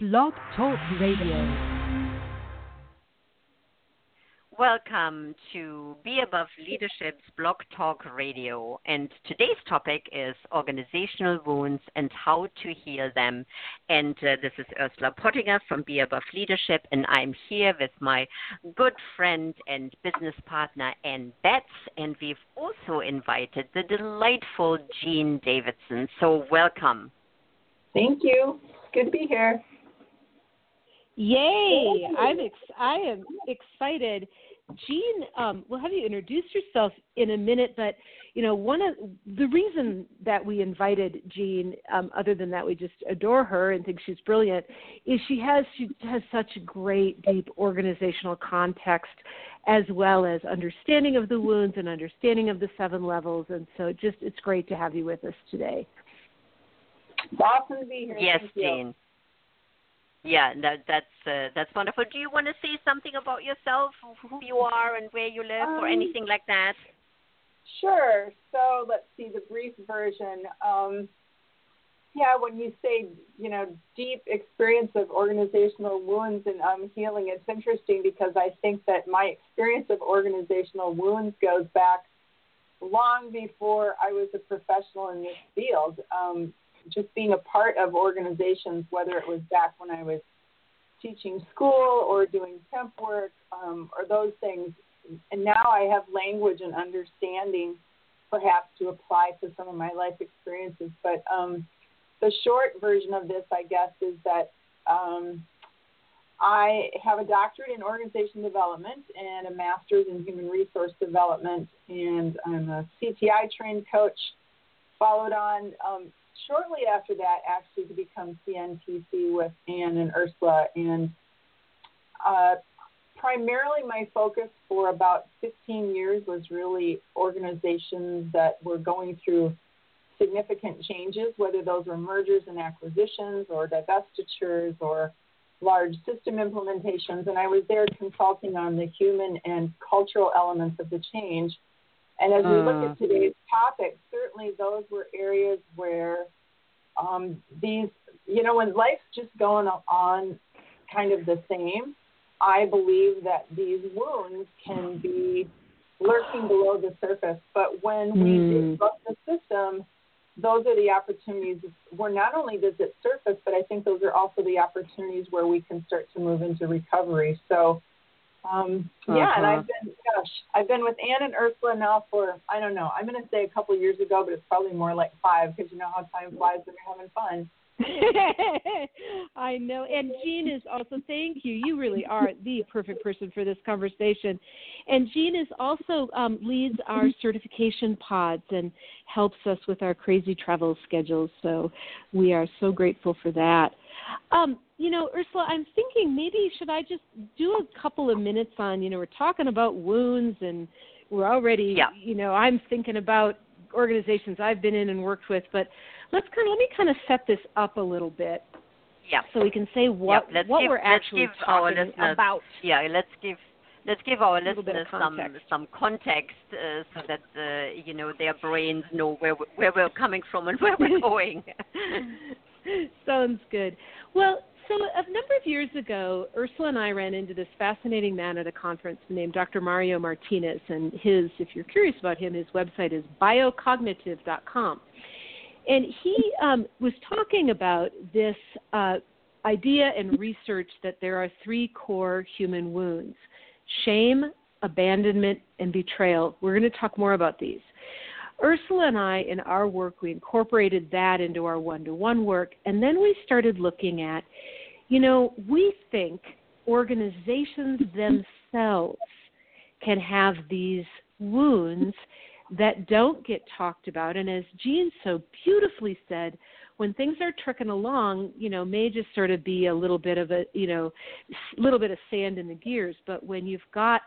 Blog Talk Radio. Welcome to Be Above Leadership's Blog Talk Radio. And today's topic is organizational wounds and how to heal them. And uh, this is Ursula Pottinger from Be Above Leadership, and I'm here with my good friend and business partner, Ann Betts. And we've also invited the delightful Jean Davidson. So, welcome. Thank you. Good to be here. Yay! I'm ex- I am excited Jean, um, we'll have you introduce yourself in a minute, but you know, one of the reason that we invited Jean, um, other than that we just adore her and think she's brilliant, is she has she has such a great deep organizational context, as well as understanding of the wounds and understanding of the seven levels, and so just it's great to have you with us today. It's awesome to be here. Yes, Thank Jean. Yeah, that, that's uh, that's wonderful. Do you want to say something about yourself, who you are, and where you live, um, or anything like that? Sure. So let's see the brief version. Um, yeah, when you say you know deep experience of organizational wounds and um, healing, it's interesting because I think that my experience of organizational wounds goes back long before I was a professional in this field. Um, just being a part of organizations, whether it was back when I was teaching school or doing temp work um, or those things. And now I have language and understanding, perhaps, to apply to some of my life experiences. But um, the short version of this, I guess, is that um, I have a doctorate in organization development and a master's in human resource development, and I'm a CTI trained coach. Followed on um, shortly after that, actually, to become CNTC with Ann and Ursula. And uh, primarily, my focus for about 15 years was really organizations that were going through significant changes, whether those were mergers and acquisitions or divestitures or large system implementations. And I was there consulting on the human and cultural elements of the change. And as we look at uh. today's topic, certainly those were areas where um, these, you know, when life's just going on kind of the same, I believe that these wounds can be lurking below the surface. But when mm. we hmm. disrupt the system, those are the opportunities where not only does it surface, but I think those are also the opportunities where we can start to move into recovery. So um, yeah, uh-huh. and I've been, gosh, I've been with Ann and Ursula now for, I don't know, I'm going to say a couple of years ago, but it's probably more like five because you know how time flies when you're having fun. I know. And Jean is also, thank you. You really are the perfect person for this conversation. And Jean is also um, leads our certification pods and helps us with our crazy travel schedules. So we are so grateful for that. Um, you know, Ursula, I'm thinking maybe should I just do a couple of minutes on, you know, we're talking about wounds and we're already, yeah. you know, I'm thinking about organizations I've been in and worked with, but let's kind of let me kind of set this up a little bit. Yeah. So we can say what yeah, what give, we're actually talking about. Yeah, let's give let's give our listeners some some context uh, so that uh, you know their brains know where where we're coming from and where we're going. Sounds good. Well, so a number of years ago, Ursula and I ran into this fascinating man at a conference named Dr. Mario Martinez, and his, if you're curious about him, his website is biocognitive.com. And he um, was talking about this uh, idea and research that there are three core human wounds shame, abandonment, and betrayal. We're going to talk more about these. Ursula and I, in our work, we incorporated that into our one to one work, and then we started looking at, you know, we think organizations themselves can have these wounds that don't get talked about. And as Jean so beautifully said, when things are trucking along, you know, may just sort of be a little bit of a, you know, little bit of sand in the gears. But when you've got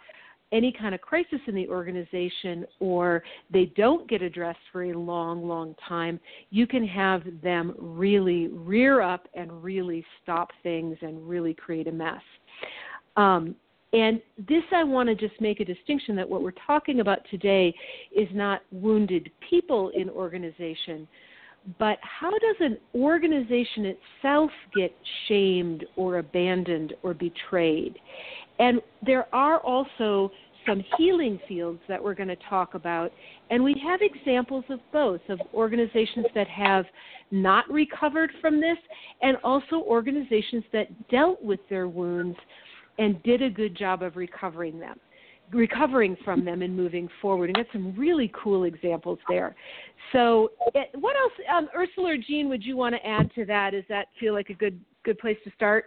any kind of crisis in the organization or they don't get addressed for a long, long time, you can have them really rear up and really stop things and really create a mess. Um, and this, I want to just make a distinction that what we're talking about today is not wounded people in organization. But how does an organization itself get shamed or abandoned or betrayed? And there are also some healing fields that we're going to talk about. And we have examples of both of organizations that have not recovered from this and also organizations that dealt with their wounds and did a good job of recovering them recovering from them and moving forward. And got some really cool examples there. So eh, what else um, ursula or jean would you want to add to that? Does that feel like a good good place to start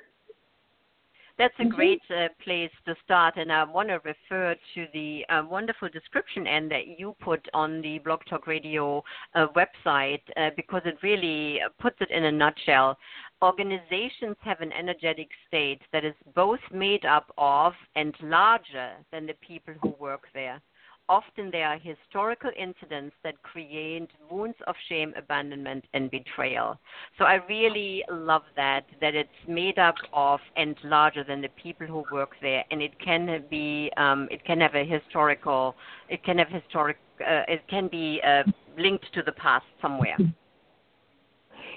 that's a mm-hmm. great uh, place to start, and I want to refer to the uh, wonderful description and that you put on the Blog Talk Radio uh, website uh, because it really puts it in a nutshell. Organizations have an energetic state that is both made up of and larger than the people who work there. Often there are historical incidents that create wounds of shame, abandonment, and betrayal. So I really love that, that it's made up of and larger than the people who work there, and it can be, um, it can have a historical, it can have historic, uh, it can be uh, linked to the past somewhere.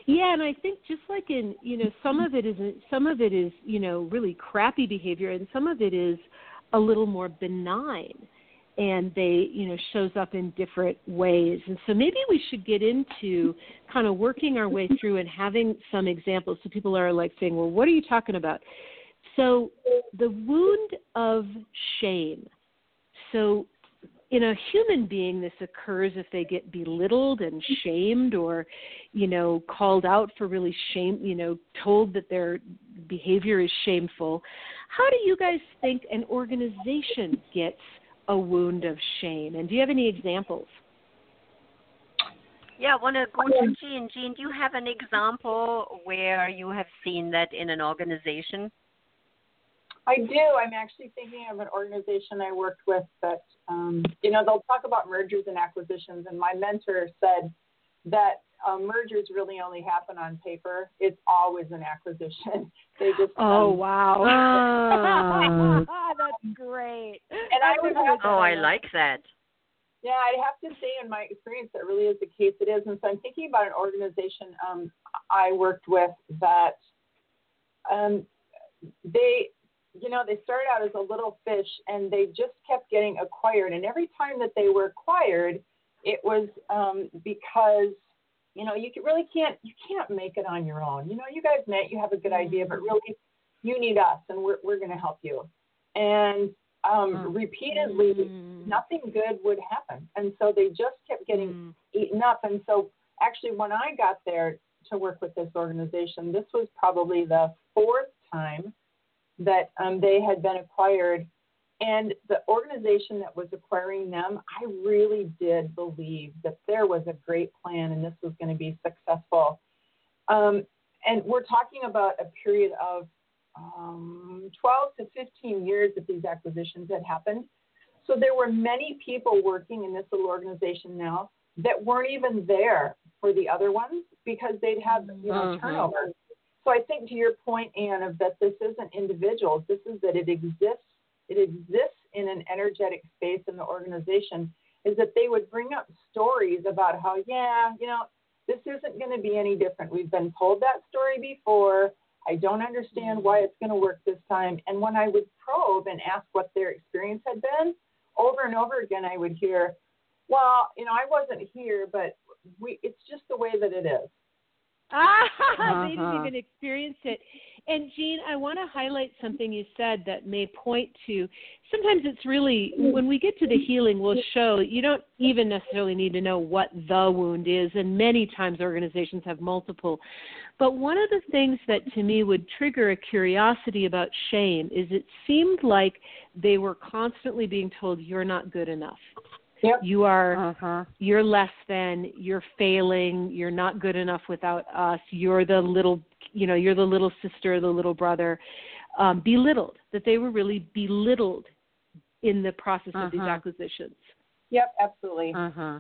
Yeah, and I think just like in you know some of it is some of it is you know really crappy behavior, and some of it is a little more benign and they you know shows up in different ways. And so maybe we should get into kind of working our way through and having some examples. So people are like saying well what are you talking about? So the wound of shame. So in a human being this occurs if they get belittled and shamed or you know called out for really shame you know told that their behavior is shameful. How do you guys think an organization gets a wound of shame. And do you have any examples? Yeah, I want to go to Jean. Jean, do you have an example where you have seen that in an organization? I do. I'm actually thinking of an organization I worked with that, um, you know, they'll talk about mergers and acquisitions, and my mentor said that uh, mergers really only happen on paper. It's always an acquisition. they just oh um, wow, that's great. And I would have oh, I like that. Yeah, I have to say, in my experience, that really is the case. It is, and so I'm thinking about an organization um, I worked with that um, they, you know, they started out as a little fish, and they just kept getting acquired. And every time that they were acquired, it was um, because you know, you really can't you can't make it on your own. You know, you guys met, you have a good idea, but really you need us and we're we're gonna help you. And um, mm. repeatedly mm. nothing good would happen. And so they just kept getting mm. eaten up. And so actually when I got there to work with this organization, this was probably the fourth time that um, they had been acquired and the organization that was acquiring them, I really did believe that there was a great plan and this was going to be successful. Um, and we're talking about a period of um, 12 to 15 years that these acquisitions had happened. So there were many people working in this little organization now that weren't even there for the other ones because they'd have you know mm-hmm. turnover. So I think to your point, Ann, of that this isn't individuals. This is that it exists it exists in an energetic space in the organization is that they would bring up stories about how, yeah, you know, this isn't going to be any different. We've been told that story before. I don't understand why it's going to work this time. And when I would probe and ask what their experience had been, over and over again, I would hear, well, you know, I wasn't here, but we, it's just the way that it is. Ah, uh-huh. they didn't even experience it. And Jean, I want to highlight something you said that may point to sometimes it's really when we get to the healing, we'll show you don't even necessarily need to know what the wound is, and many times organizations have multiple. But one of the things that to me would trigger a curiosity about shame is it seemed like they were constantly being told, You're not good enough. Yep. You are uh-huh. you're less than, you're failing, you're not good enough without us, you're the little you know, you're the little sister, the little brother, um, belittled, that they were really belittled in the process uh-huh. of these uh-huh. acquisitions. Yep, absolutely. Uh-huh.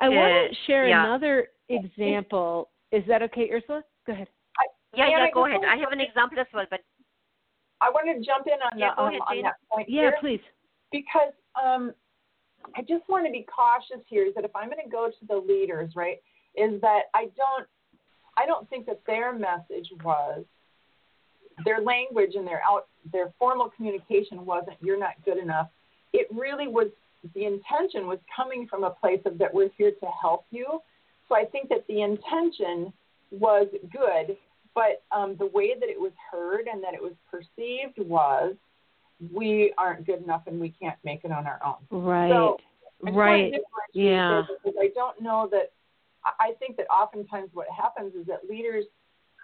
I want to share yeah. another example. Is that okay, Ursula? Go ahead. I, yeah, yeah, go ahead. I have an example as well, but I want to jump in on, yeah, the, um, ahead, on that point. Yeah, here, please. Because um, I just want to be cautious here is that if I'm going to go to the leaders, right, is that I don't I don't think that their message was their language and their out their formal communication wasn't you're not good enough. It really was the intention was coming from a place of that we're here to help you. So I think that the intention was good, but um, the way that it was heard and that it was perceived was we aren't good enough and we can't make it on our own. Right. So right. Yeah. Because I don't know that. I think that oftentimes what happens is that leaders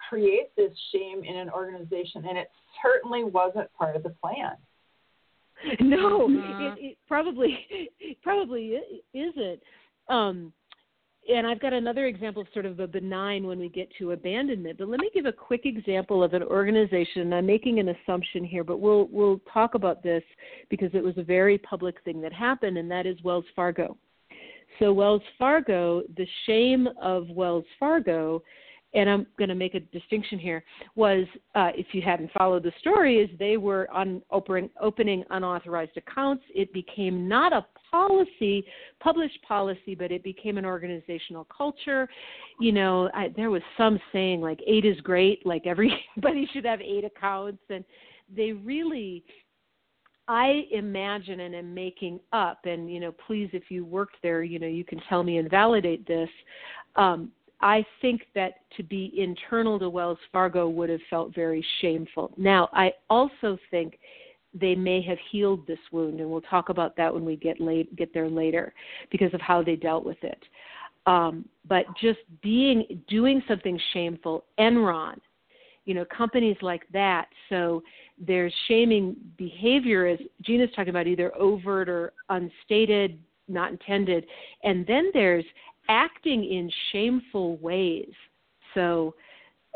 create this shame in an organization, and it certainly wasn't part of the plan. No, mm-hmm. it, it probably probably isn't. Um, and I've got another example of sort of a benign when we get to abandonment. But let me give a quick example of an organization. I'm making an assumption here, but we'll we'll talk about this because it was a very public thing that happened, and that is Wells Fargo. So Wells Fargo, the shame of Wells Fargo and I'm going to make a distinction here, was uh, if you hadn't followed the story, is they were on opening, opening unauthorized accounts. It became not a policy, published policy, but it became an organizational culture. You know, I, there was some saying like eight is great, like everybody should have eight accounts, and they really. I imagine and am making up, and you know, please, if you worked there, you know, you can tell me and validate this. Um, I think that to be internal to Wells Fargo would have felt very shameful. Now, I also think they may have healed this wound, and we'll talk about that when we get late, get there later, because of how they dealt with it. Um, but just being doing something shameful, Enron, you know, companies like that. So there's shaming behavior, as Gina's talking about, either overt or unstated, not intended, and then there's acting in shameful ways. So,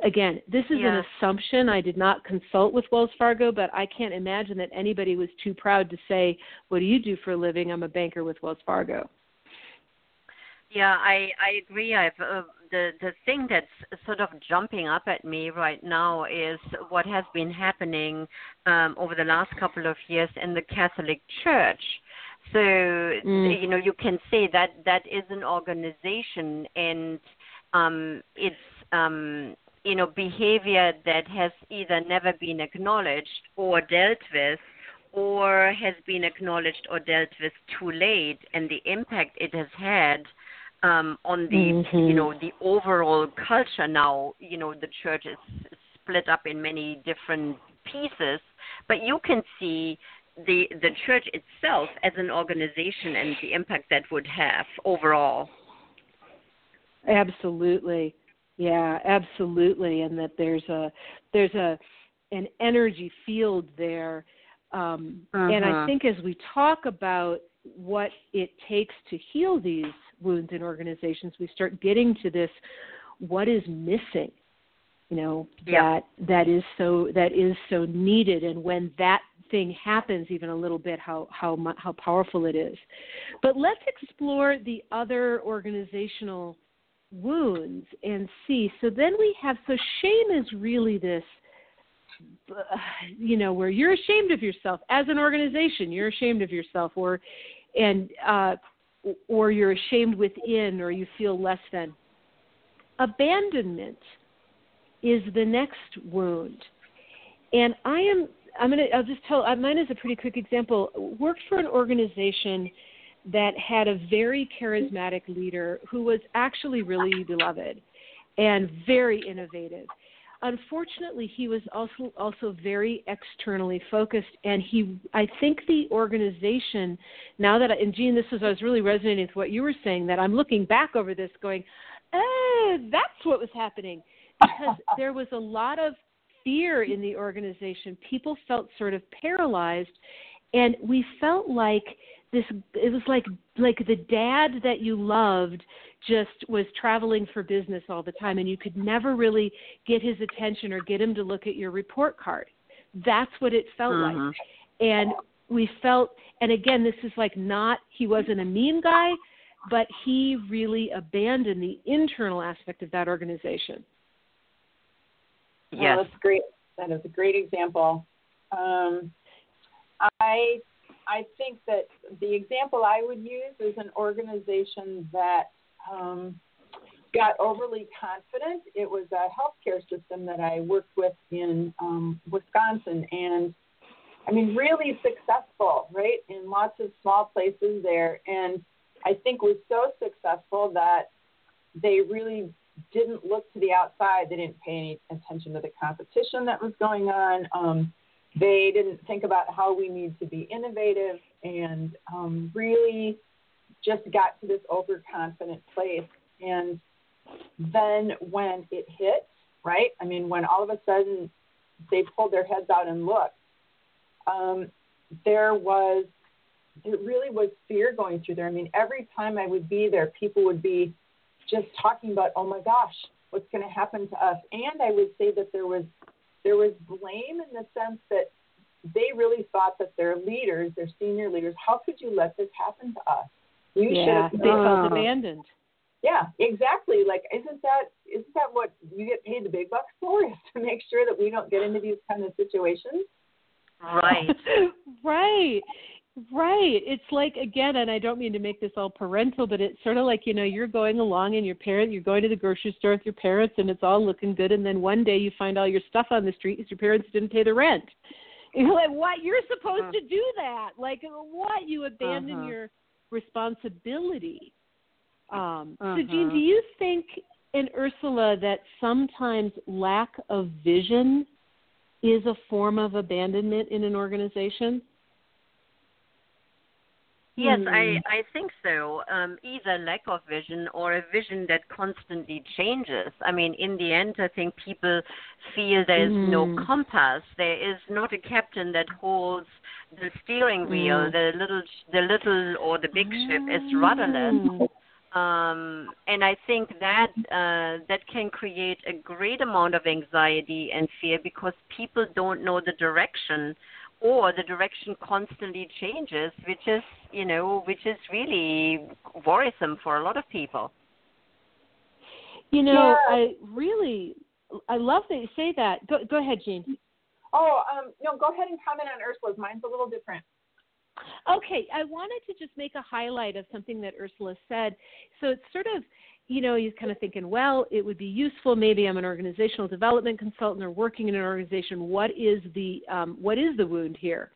again, this is yeah. an assumption. I did not consult with Wells Fargo, but I can't imagine that anybody was too proud to say, "What do you do for a living?" I'm a banker with Wells Fargo. Yeah, I I agree. I've uh, the the thing that's sort of jumping up at me right now is what has been happening um, over the last couple of years in the Catholic Church. So mm. you know you can say that that is an organization and um, it's um, you know behavior that has either never been acknowledged or dealt with or has been acknowledged or dealt with too late and the impact it has had um, on the mm-hmm. you know the overall culture now you know the church is split up in many different pieces but you can see the the church itself as an organization and the impact that would have overall. Absolutely. Yeah, absolutely and that there's a there's a an energy field there um, uh-huh. and I uh-huh. think as we talk about what it takes to heal these wounds in organizations, we start getting to this what is missing you know yeah. that that is so that is so needed and when that thing happens even a little bit how how how powerful it is. But let's explore the other organizational wounds and see. So then we have so shame is really this you know where you're ashamed of yourself as an organization you're ashamed of yourself or and uh or you're ashamed within or you feel less than. Abandonment is the next wound. And I am I'm gonna I'll just tell uh, mine is a pretty quick example. Worked for an organization that had a very charismatic leader who was actually really beloved and very innovative. Unfortunately, he was also also very externally focused, and he I think the organization now that I, and Jean, this is I was really resonating with what you were saying that I'm looking back over this going, eh, that's what was happening because there was a lot of fear in the organization. People felt sort of paralyzed, and we felt like this. It was like like the dad that you loved just was traveling for business all the time, and you could never really get his attention or get him to look at your report card. That's what it felt like, mm-hmm. and we felt. And again, this is like not he wasn't a mean guy, but he really abandoned the internal aspect of that organization. Yes, oh, that's great. That is a great example. Um, I I think that the example I would use is an organization that um, got overly confident. It was a healthcare system that I worked with in um, Wisconsin, and I mean, really successful, right? In lots of small places there, and I think was so successful that they really didn't look to the outside. They didn't pay any attention to the competition that was going on. Um, they didn't think about how we need to be innovative and um, really just got to this overconfident place. And then when it hit, right? I mean, when all of a sudden they pulled their heads out and looked, um, there was, there really was fear going through there. I mean, every time I would be there, people would be just talking about, oh my gosh, what's going to happen to us? And I would say that there was, there was blame in the sense that they really thought that their leaders, their senior leaders, how could you let this happen to us? You yeah, should. They felt oh. abandoned. Yeah, exactly. Like, isn't that isn't that what you get paid the big bucks for? Is to make sure that we don't get into these kind of situations. Right. right. Right. It's like again, and I don't mean to make this all parental, but it's sort of like you know you're going along and your parent, you're going to the grocery store with your parents, and it's all looking good, and then one day you find all your stuff on the street because your parents didn't pay the rent. You're like, what? You're supposed uh-huh. to do that? Like, what? You abandon uh-huh. your responsibility. Um, uh-huh. So, Jean, do you think in Ursula that sometimes lack of vision is a form of abandonment in an organization? Yes, I, hmm. I think so. Um, either lack of vision or a vision that constantly changes. I mean, in the end, I think people feel there is mm. no hmm. compass. There is not a captain that holds the steering wheel. Mm. The little, the little or the big ship is rudderless. Um, and I think that uh, that can create a great amount of anxiety and fear because people don't know the direction or the direction constantly changes, which is you know which is really worrisome for a lot of people. You know, yeah. I really I love that you say that. Go go ahead, Jean. Oh, um, no, go ahead and comment on Ursula's. Mine's a little different. Okay, I wanted to just make a highlight of something that Ursula said. So it's sort of you know, you're kind of thinking, well, it would be useful. Maybe I'm an organizational development consultant or working in an organization. What is the um, what is the wound here?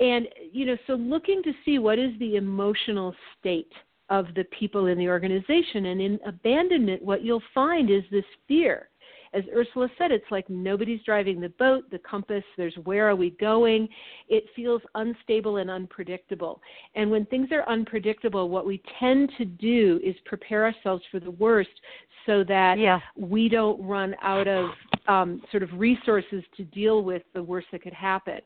And you know, so looking to see what is the emotional state of the people in the organization. And in abandonment, what you'll find is this fear as Ursula said, it's like nobody's driving the boat, the compass, there's where are we going. It feels unstable and unpredictable. And when things are unpredictable, what we tend to do is prepare ourselves for the worst so that yeah. we don't run out of um, sort of resources to deal with the worst that could happen.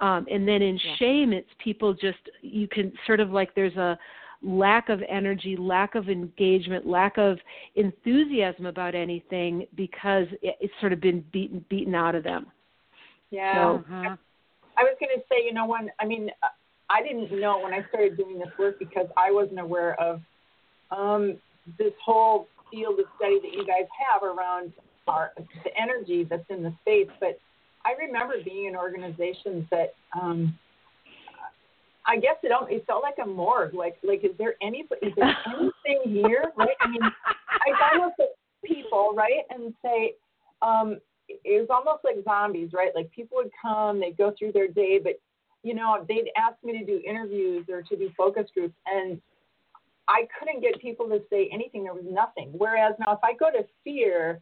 Um, and then in yeah. shame, it's people just, you can sort of like there's a, lack of energy, lack of engagement, lack of enthusiasm about anything because it's sort of been beaten beaten out of them. Yeah. So, uh-huh. I was going to say, you know, when I mean, I didn't know when I started doing this work because I wasn't aware of um, this whole field of study that you guys have around our the energy that's in the space. But I remember being in organizations that um, I guess it it felt like a morgue. Like like is there any is there anything here? Right? I mean, I almost look at people right and say, um, it was almost like zombies, right? Like people would come, they'd go through their day, but you know they'd ask me to do interviews or to do focus groups, and I couldn't get people to say anything. There was nothing. Whereas now, if I go to fear,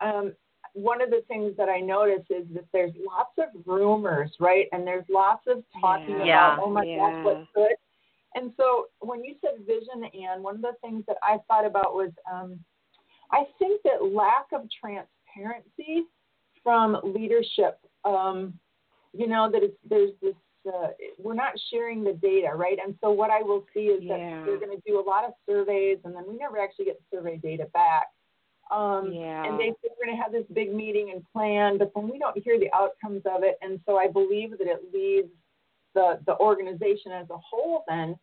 um, one of the things that I notice is that there's lots of rumors, right? And there's lots of talking yeah. about, oh my yeah. gosh, what's good. And so when you said vision, Ann, one of the things that I thought about was um, I think that lack of transparency from leadership, um, you know, that it's, there's this, uh, we're not sharing the data, right? And so what I will see is yeah. that they're going to do a lot of surveys and then we never actually get survey data back. Um, yeah. And they say we're going to have this big meeting and plan, but then we don't hear the outcomes of it. And so I believe that it leads the, the organization as a whole then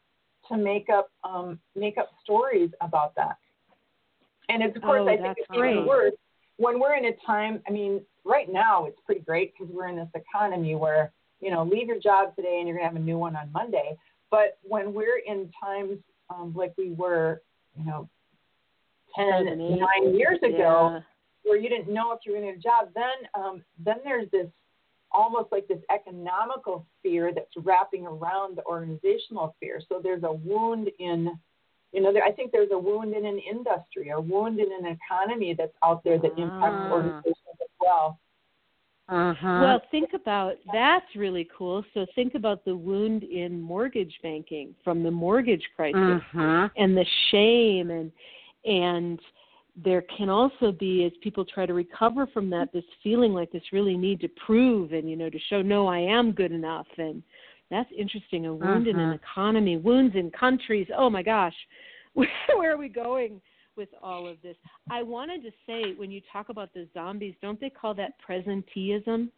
to make up um, make up stories about that. And of course, oh, I think it's great. even worse when we're in a time. I mean, right now it's pretty great because we're in this economy where you know leave your job today and you're going to have a new one on Monday. But when we're in times um, like we were, you know, ten, nine years ago, yeah. where you didn't know if you were going to get a job. Then, um, then there's this almost like this economical fear that's wrapping around the organizational fear. So there's a wound in, you know, there, I think there's a wound in an industry, a wound in an economy that's out there that impacts ah. organizations as well. Uh-huh. Well, think about that's really cool. So think about the wound in mortgage banking from the mortgage crisis uh-huh. and the shame and and there can also be as people try to recover from that this feeling like this really need to prove and you know to show no I am good enough and that's interesting a wound uh-huh. in an uh-huh. economy wounds in countries oh my gosh where are we going with all of this. I wanted to say when you talk about the zombies, don't they call that presenteeism?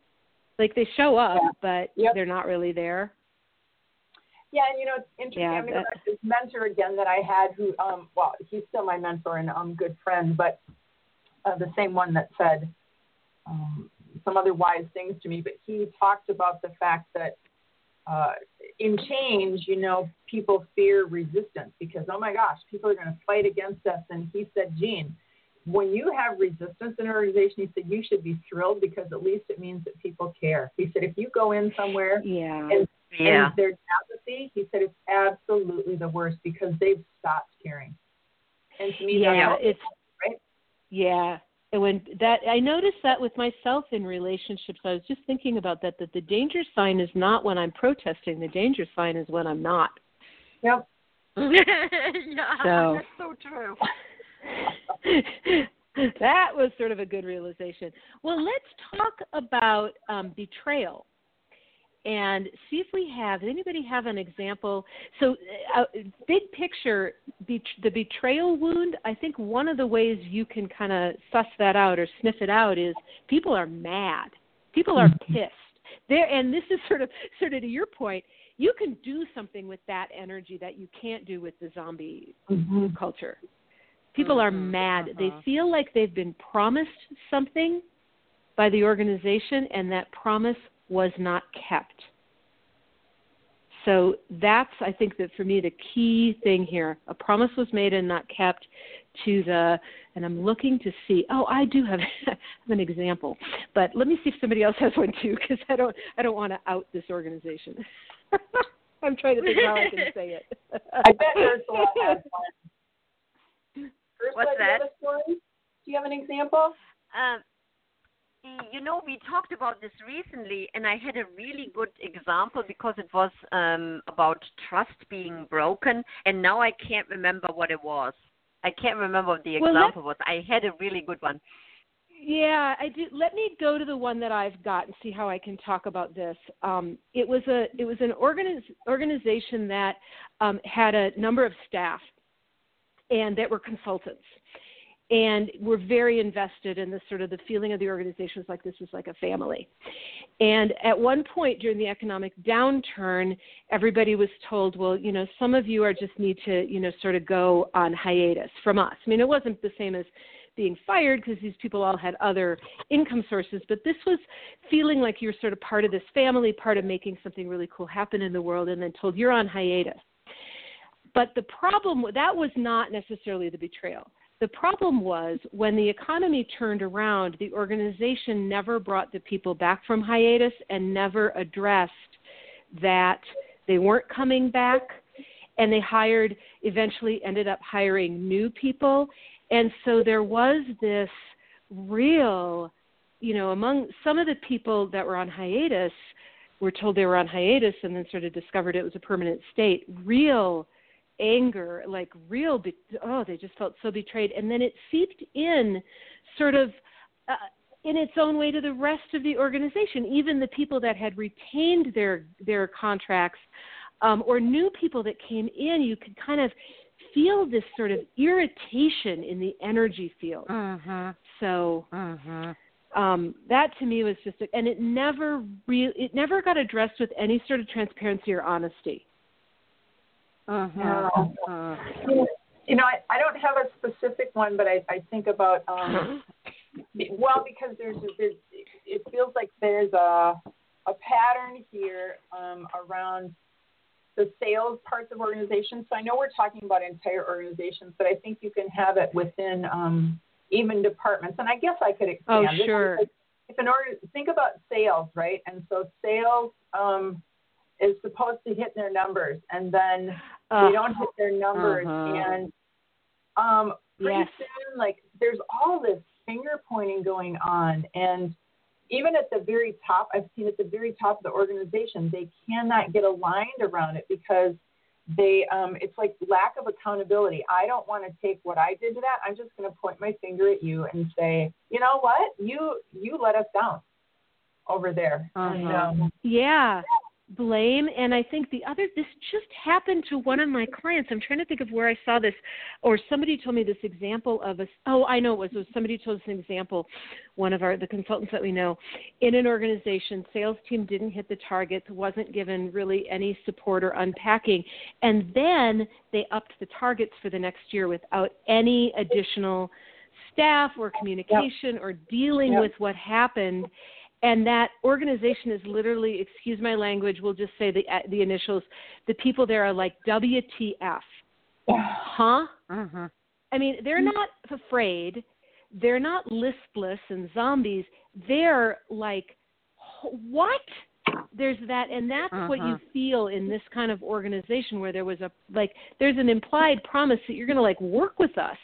Like they show up, yeah. but yep. they're not really there. Yeah, and you know it's interesting. Yeah, I'm going to this mentor again that I had, who, um, well, he's still my mentor and um, good friend, but uh, the same one that said um, some other wise things to me. But he talked about the fact that uh, in change, you know, people fear resistance because, oh my gosh, people are going to fight against us. And he said, Jean, when you have resistance in an organization, he said, you should be thrilled because at least it means that people care. He said, if you go in somewhere yeah. and, yeah. and there's apathy, he said, it's absolutely the worst because they've stopped caring. And to me, yeah, it's right. Yeah, and when that I noticed that with myself in relationships, I was just thinking about that. That the danger sign is not when I'm protesting. The danger sign is when I'm not. Yep. yeah, so, that's so true. that was sort of a good realization. Well, let's talk about um, betrayal and see if we have does anybody have an example so uh, big picture be, the betrayal wound i think one of the ways you can kind of suss that out or sniff it out is people are mad people are mm-hmm. pissed there and this is sort of sort of to your point you can do something with that energy that you can't do with the zombie mm-hmm. culture people are mm-hmm. mad uh-huh. they feel like they've been promised something by the organization and that promise was not kept. So that's, I think, that for me, the key thing here. A promise was made and not kept to the, and I'm looking to see, oh, I do have, have an example, but let me see if somebody else has one too, because I don't, I don't want to out this organization. I'm trying to think how I can say it. I bet Ursula has one. What's that? Do you have an example? Um, you know, we talked about this recently, and I had a really good example because it was um, about trust being broken, and now I can't remember what it was. I can't remember what the well, example was. I had a really good one. Yeah, I do. Let me go to the one that I've got and see how I can talk about this. Um, it was a it was an organiz, organization that um, had a number of staff and that were consultants and we're very invested in the sort of the feeling of the organization was like this was like a family. And at one point during the economic downturn, everybody was told, well, you know, some of you are just need to, you know, sort of go on hiatus from us. I mean, it wasn't the same as being fired because these people all had other income sources, but this was feeling like you were sort of part of this family, part of making something really cool happen in the world, and then told you're on hiatus. But the problem that was not necessarily the betrayal the problem was when the economy turned around, the organization never brought the people back from hiatus and never addressed that they weren't coming back. And they hired, eventually ended up hiring new people. And so there was this real, you know, among some of the people that were on hiatus, were told they were on hiatus and then sort of discovered it was a permanent state, real anger, like real, be- oh, they just felt so betrayed. And then it seeped in sort of uh, in its own way to the rest of the organization, even the people that had retained their, their contracts um, or new people that came in, you could kind of feel this sort of irritation in the energy field. Uh-huh. So uh-huh. Um, that to me was just, a, and it never re- it never got addressed with any sort of transparency or honesty. Uh-huh. Uh-huh. You know, I, I don't have a specific one, but I, I think about um, well because there's, there's it feels like there's a a pattern here um, around the sales parts of organizations. So I know we're talking about entire organizations, but I think you can have it within um, even departments. And I guess I could expand. Oh, sure. If, if an org, think about sales, right? And so sales um, is supposed to hit their numbers, and then uh, they don't hit their numbers, uh-huh. and um, pretty yes. soon, like there's all this finger pointing going on, and even at the very top, I've seen at the very top of the organization, they cannot get aligned around it because they um, it's like lack of accountability. I don't want to take what I did to that. I'm just going to point my finger at you and say, you know what, you you let us down over there. Uh-huh. And, um, yeah, blame and i think the other this just happened to one of my clients i'm trying to think of where i saw this or somebody told me this example of a oh i know it was, it was somebody told us an example one of our the consultants that we know in an organization sales team didn't hit the targets wasn't given really any support or unpacking and then they upped the targets for the next year without any additional staff or communication yep. or dealing yep. with what happened and that organization is literally excuse my language we'll just say the uh, the initials the people there are like WTF huh mm-hmm. I mean they're not afraid they're not listless and zombies they're like what there's that and that's uh-huh. what you mm-hmm. feel in this kind of organization where there was a like there's an implied promise that you're going to like work with us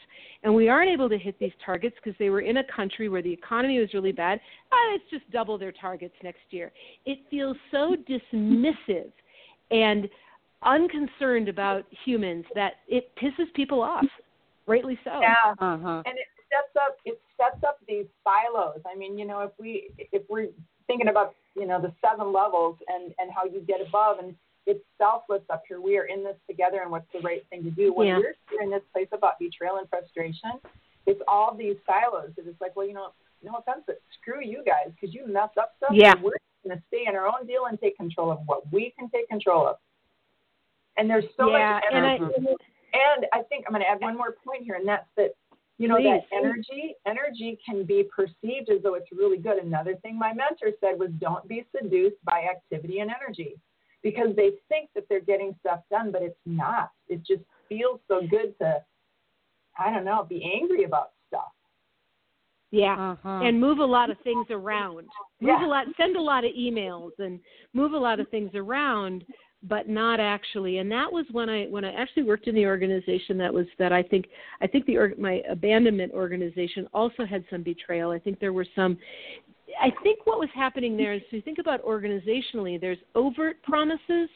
and we aren't able to hit these targets because they were in a country where the economy was really bad. Ah, let's just double their targets next year. It feels so dismissive and unconcerned about humans that it pisses people off. Rightly so. Yeah, uh-huh. and it sets up it sets up these silos. I mean, you know, if we if we're thinking about you know the seven levels and and how you get above and it's selfless up here. We are in this together, and what's the right thing to do? When yeah. we're here in this place about betrayal and frustration, it's all these silos. It's like, well, you know, no offense, but screw you guys because you mess up stuff. Yeah. we're going to stay in our own deal and take control of what we can take control of. And there's so yeah, much energy. And I, and I think I'm going to add one more point here, and that's that you know Please. that energy energy can be perceived as though it's really good another thing my mentor said was don't be seduced by activity and energy because they think that they're getting stuff done, but it's not. It just feels so good to, I don't know, be angry about stuff. Yeah, uh-huh. and move a lot of things around. Move yeah. a lot, send a lot of emails, and move a lot of things around, but not actually. And that was when I when I actually worked in the organization that was that I think I think the my abandonment organization also had some betrayal. I think there were some I think what was happening there is if you think about organizationally, there's overt promises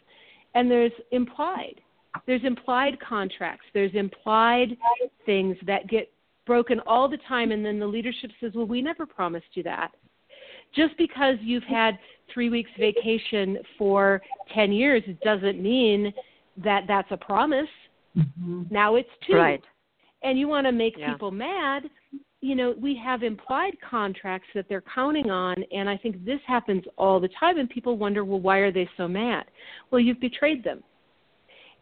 and there's implied. There's implied contracts, there's implied things that get broken all the time, and then the leadership says, Well, we never promised you that. Just because you've had three weeks vacation for 10 years it doesn't mean that that's a promise. Mm-hmm. Now it's two. Right. And you want to make yeah. people mad, you know, we have implied contracts that they're counting on, and I think this happens all the time, and people wonder, well, why are they so mad? Well, you've betrayed them.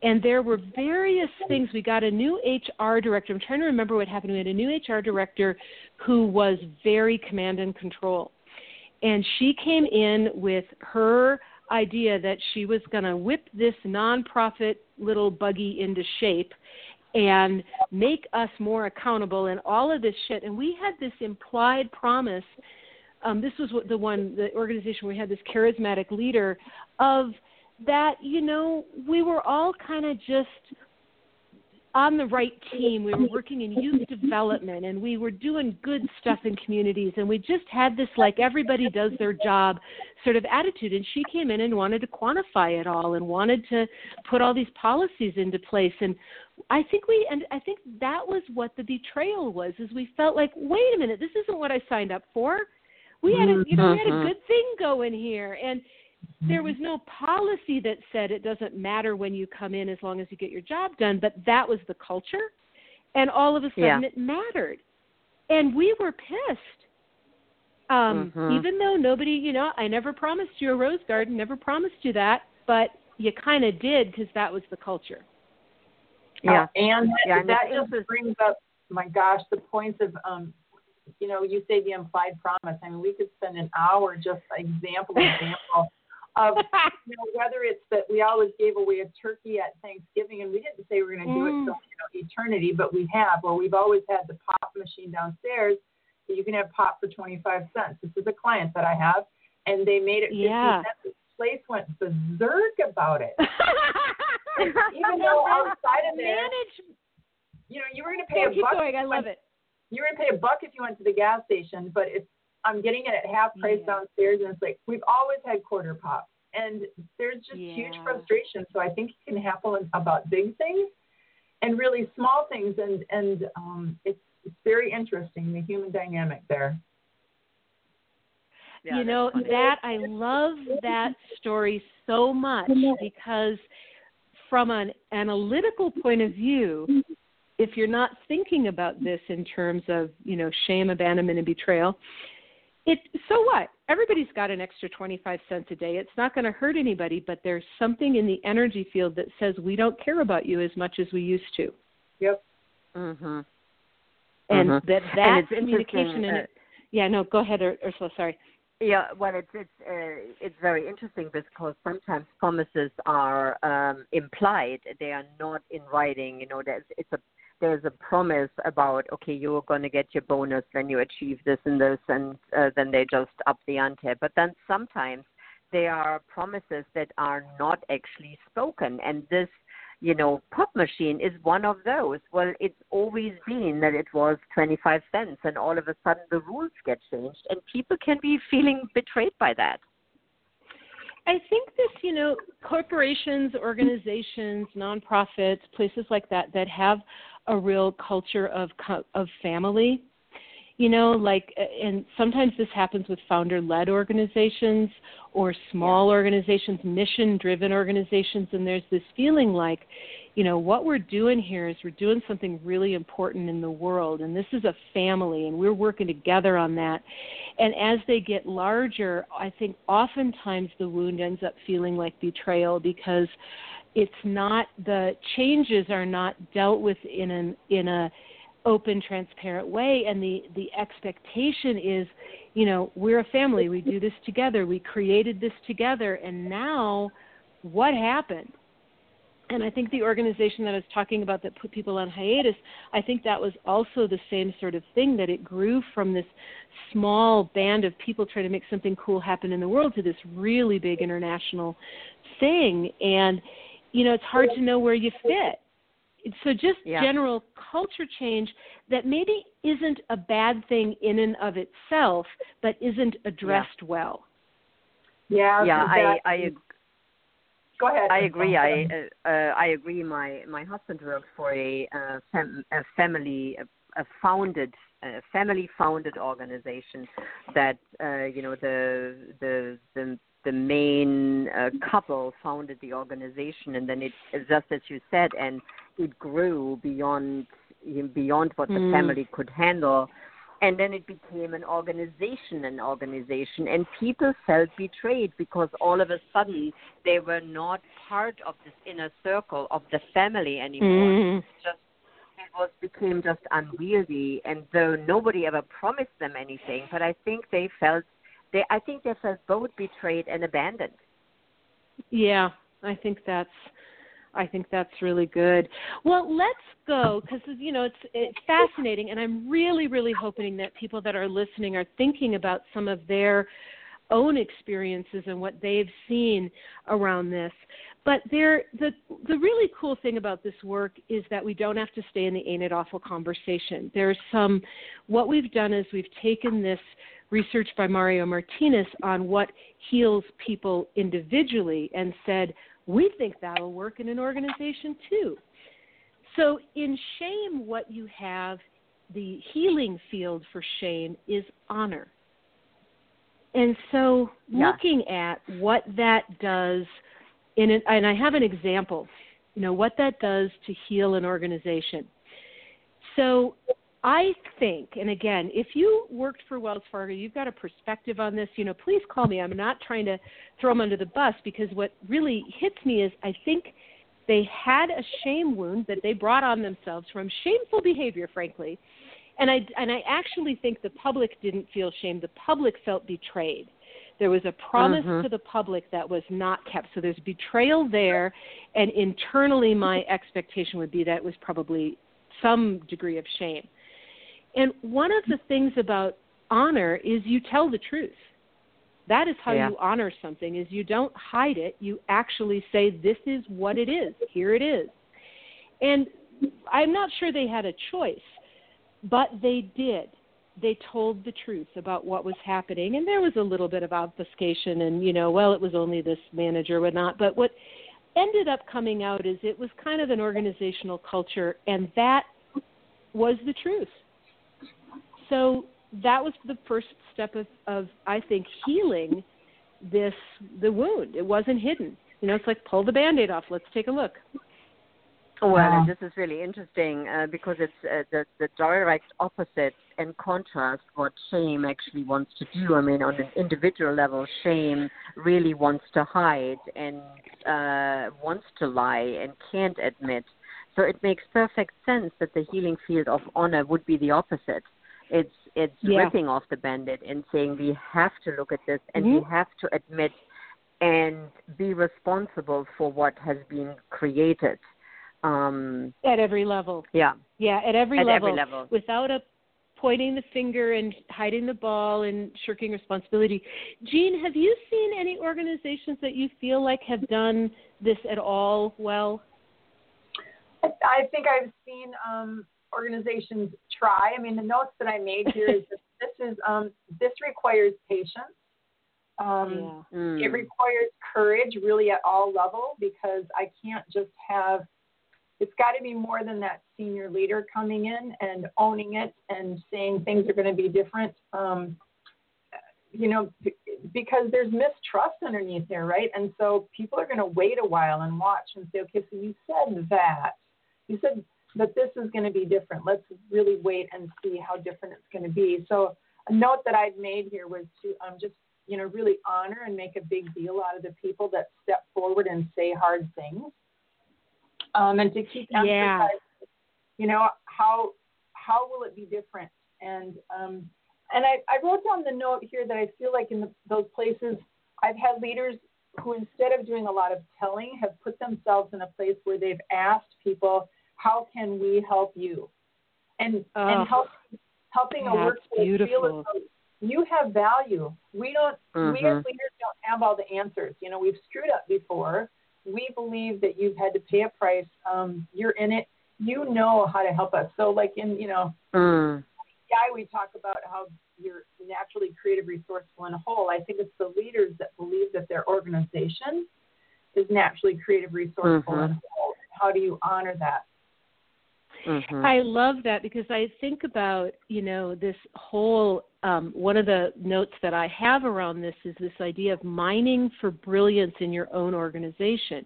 And there were various things. We got a new HR director. I'm trying to remember what happened. We had a new HR director who was very command and control. And she came in with her idea that she was going to whip this nonprofit little buggy into shape and make us more accountable and all of this shit. And we had this implied promise. Um, this was the one, the organization we had this charismatic leader of that, you know, we were all kind of just on the right team. We were working in youth development and we were doing good stuff in communities and we just had this like everybody does their job sort of attitude and she came in and wanted to quantify it all and wanted to put all these policies into place and I think we and I think that was what the betrayal was is we felt like wait a minute this isn't what I signed up for. We had a you know we had a mm-hmm. good thing going here and there was no policy that said it doesn't matter when you come in as long as you get your job done, but that was the culture. And all of a sudden yeah. it mattered. And we were pissed. Um, mm-hmm. even though nobody, you know, I never promised you a rose garden, never promised you that, but you kind of did because that was the culture. Yeah. Uh, and yeah, that just brings up, my gosh, the points of um, you know, you say the implied promise. I mean, we could spend an hour just example example of you know, whether it's that we always gave away a turkey at Thanksgiving, and we didn't say we are going to do Mm. it till you know, eternity, but we have. Or we've always had the pop machine downstairs that you can have pop for 25 cents. This is a client that I have, and they made it 50 Yeah. cents. The place went berserk about it. Even though outside of there, Manage. you know, you were going to pay Oh, a buck. going. I love it. You were going to pay a buck if you went to the gas station, but it's I'm getting it at half price Yeah. downstairs, and it's like we've always had quarter pop, and there's just huge frustration. So I think it can happen about big things and really small things, and and um, it's it's very interesting the human dynamic there. Yeah, you know funny. that I love that story so much because from an analytical point of view, if you're not thinking about this in terms of, you know, shame, abandonment and betrayal, it so what? Everybody's got an extra 25 cents a day. It's not going to hurt anybody, but there's something in the energy field that says we don't care about you as much as we used to. Yep. Mhm. And Mhm. that And that it's communication interesting, and uh, yeah, no, go ahead Ur- Ursula, sorry. Yeah, well, it's it's uh, it's very interesting because sometimes promises are um, implied; they are not in writing. You know, there's it's a there's a promise about okay, you're going to get your bonus when you achieve this and this, and uh, then they just up the ante. But then sometimes there are promises that are not actually spoken, and this you know, pop machine is one of those. Well, it's always been that it was 25 cents, and all of a sudden the rules get changed, and people can be feeling betrayed by that. I think this, you know, corporations, organizations, nonprofits, places like that that have a real culture of of family, you know, like and sometimes this happens with founder-led organizations or small organizations, mission-driven organizations and there's this feeling like, you know, what we're doing here is we're doing something really important in the world and this is a family and we're working together on that. And as they get larger, I think oftentimes the wound ends up feeling like betrayal because it's not the changes are not dealt with in an in a open transparent way. And the the expectation is you know we're a family. We do this together. We created this together. And now what happened and I think the organization that I was talking about that put people on hiatus, I think that was also the same sort of thing that it grew from this small band of people trying to make something cool happen in the world to this really big international thing. And, you know, it's hard to know where you fit. So just Yeah. general culture change that maybe isn't a bad thing in and of itself, but isn't addressed well. Yeah. yeah, I. I Go ahead. I agree. I uh, uh, I agree. My my husband worked for a uh, fam- a family a, a founded a family founded organization that uh, you know the the the the main uh, couple founded the organization and then it just as you said and it grew beyond beyond what the Mm. family could handle and then it became an organization an organization and people felt betrayed because all of a sudden they were not part of this inner circle of the family anymore Mm. just it was became just unwieldy and though nobody ever promised them anything but i think they felt they i think they felt both betrayed and abandoned Yeah, I think that's I think that's really good. Well, let's go because you know it's it's fascinating, and I'm really really hoping that people that are listening are thinking about some of their own experiences and what they've seen around this. But there, the the really cool thing about this work is that we don't have to stay in the ain't it awful conversation. There's some. What we've done is we've taken this research by Mario Martinez on what heals people individually and said we think that'll work in an organization too. So in shame, what you have the healing field for shame is honor. And so Yeah. looking at what that does in an, and I have an example, you know, what that does to heal an organization. So I think, and again, if you worked for Wells Fargo, you've got a perspective on this, you know, please call me. I'm not trying to throw them under the bus because what really hits me is I think they had a shame wound that they brought on themselves from shameful behavior, frankly. And I and I actually think the public didn't feel shame. The public felt betrayed There was a promise Mhm. to the public that was not kept. So there's betrayal there, and internally, my expectation would be that it was probably some degree of shame. And one of the things about honor is you tell the truth. That is how Yeah. you honor something is you don't hide it, you actually say this is what it is. Here it is. And I'm not sure they had a choice, but they did. They told the truth about what was happening and there was a little bit of obfuscation and you know, well it was only this manager or not, but what ended up coming out is it was kind of an organizational culture and that was the truth. So that was the first step of, of I think healing this the wound. It wasn't hidden. You know, it's like pull the band-aid off. Let's take a look. Well, Wow. and this is really interesting uh, because it's uh, the, the direct opposite and contrast what shame actually wants to do. I mean, on an individual level, shame really wants to hide and uh, wants to lie and can't admit. So it makes perfect sense that the healing field of honor would be the opposite. It's it's Yeah. ripping off the bandit and saying we have to look at this and Mhm. we have to admit and be responsible for what has been created. Um, At every level. yeah, Yeah, at every at level. every level. Without a pointing the finger and hiding the ball and shirking responsibility. Jean, have you seen any organizations that you feel like have done this at all well? I think I've seen um, organizations try. I mean, the notes that I made here is that this is um, this requires patience. Um, Mm. It requires courage, really, at all level, because I can't just have. It's got to be more than that senior leader coming in and owning it and saying things are going to be different. Um, you know, because there's mistrust underneath there, right? And so people are going to wait a while and watch and say, okay, so you said that. You said that this is going to be different. Let's really wait and see how different it's going to be. So a note that I've made here was to um, just, you know, really honor and make a big deal out of the people that step forward and say hard things. Um, and to keep Yeah. you know, how how will it be different? And um, and I, I wrote down the note here that I feel like in the, those places I've had leaders who instead of doing a lot of telling have put themselves in a place where they've asked people, how can we help you? And Oh, and help, helping a workplace feel as though you have value. We don't we as leaders don't have all the answers. You know, we've screwed up before. We believe that you've had to pay a price. Um, you're in it. You know how to help us. So like in, you know, Mm. guy we talk about how you're naturally creative, resourceful, and whole. I think it's the leaders that believe that their organization is naturally creative, resourceful, Mhm. and whole. How do you honor that? Mhm. I love that because I think about, you know, this whole um, one of the notes that I have around this is this idea of mining for brilliance in your own organization.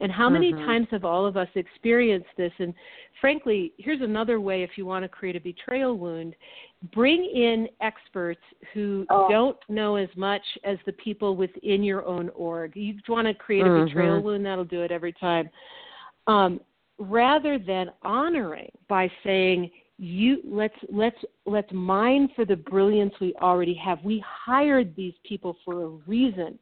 And how many Mhm. times have all of us experienced this? And frankly, here's another way if you want to create a betrayal wound bring in experts who Oh. don't know as much as the people within your own org. You want to create a Mhm. betrayal wound, that'll do it every time. Um, rather than honoring by saying you let's let's let's mine for the brilliance we already have we hired these people for a reason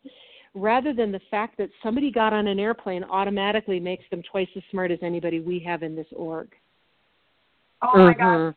rather than the fact that somebody got on an airplane automatically makes them twice as smart as anybody we have in this org Oh my Mhm. gosh!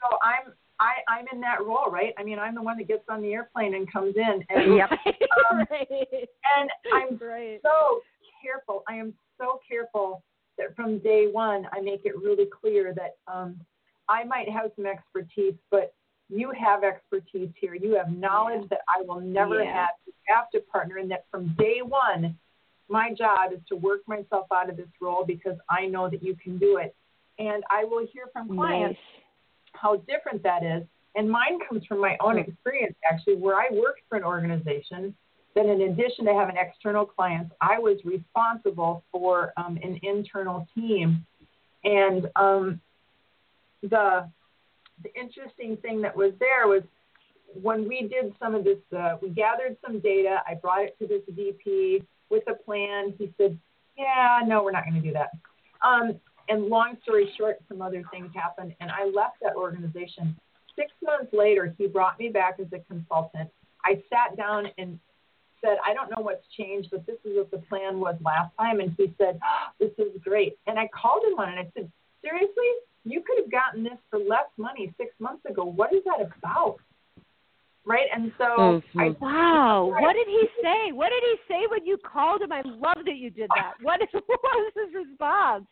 So I'm I I'm in that role, right? I mean, I'm the one that gets on the airplane and comes in, and Yep. Um, right. and I'm right so careful. I am so careful that from day one I make it really clear that um, I might have some expertise, but you have expertise here. You have knowledge that I will never Yeah. have. You have to partner, and that from day one, my job is to work myself out of this role because I know that you can do it. And I will hear from clients nice how different that is. And mine comes from my own experience, actually, where I worked for an organization that, in addition to having external clients, I was responsible for um, an internal team. And um, the the interesting thing that was there was when we did some of this, uh, we gathered some data. I brought it to this VP with a plan. He said, "Yeah, no, we're not going to do that." Um, and long story short, some other things happened, and I left that organization. Six months later, he brought me back as a consultant. I sat down and said, I don't know what's changed, but this is what the plan was last time. And he said, oh, This is great. And I called him on it. And I said, Seriously? You could have gotten this for less money six months ago. What is that about? Right? And so mm-hmm. I, Wow. What did he say? What did he say when you called him? I love that you did that. What, what was his response?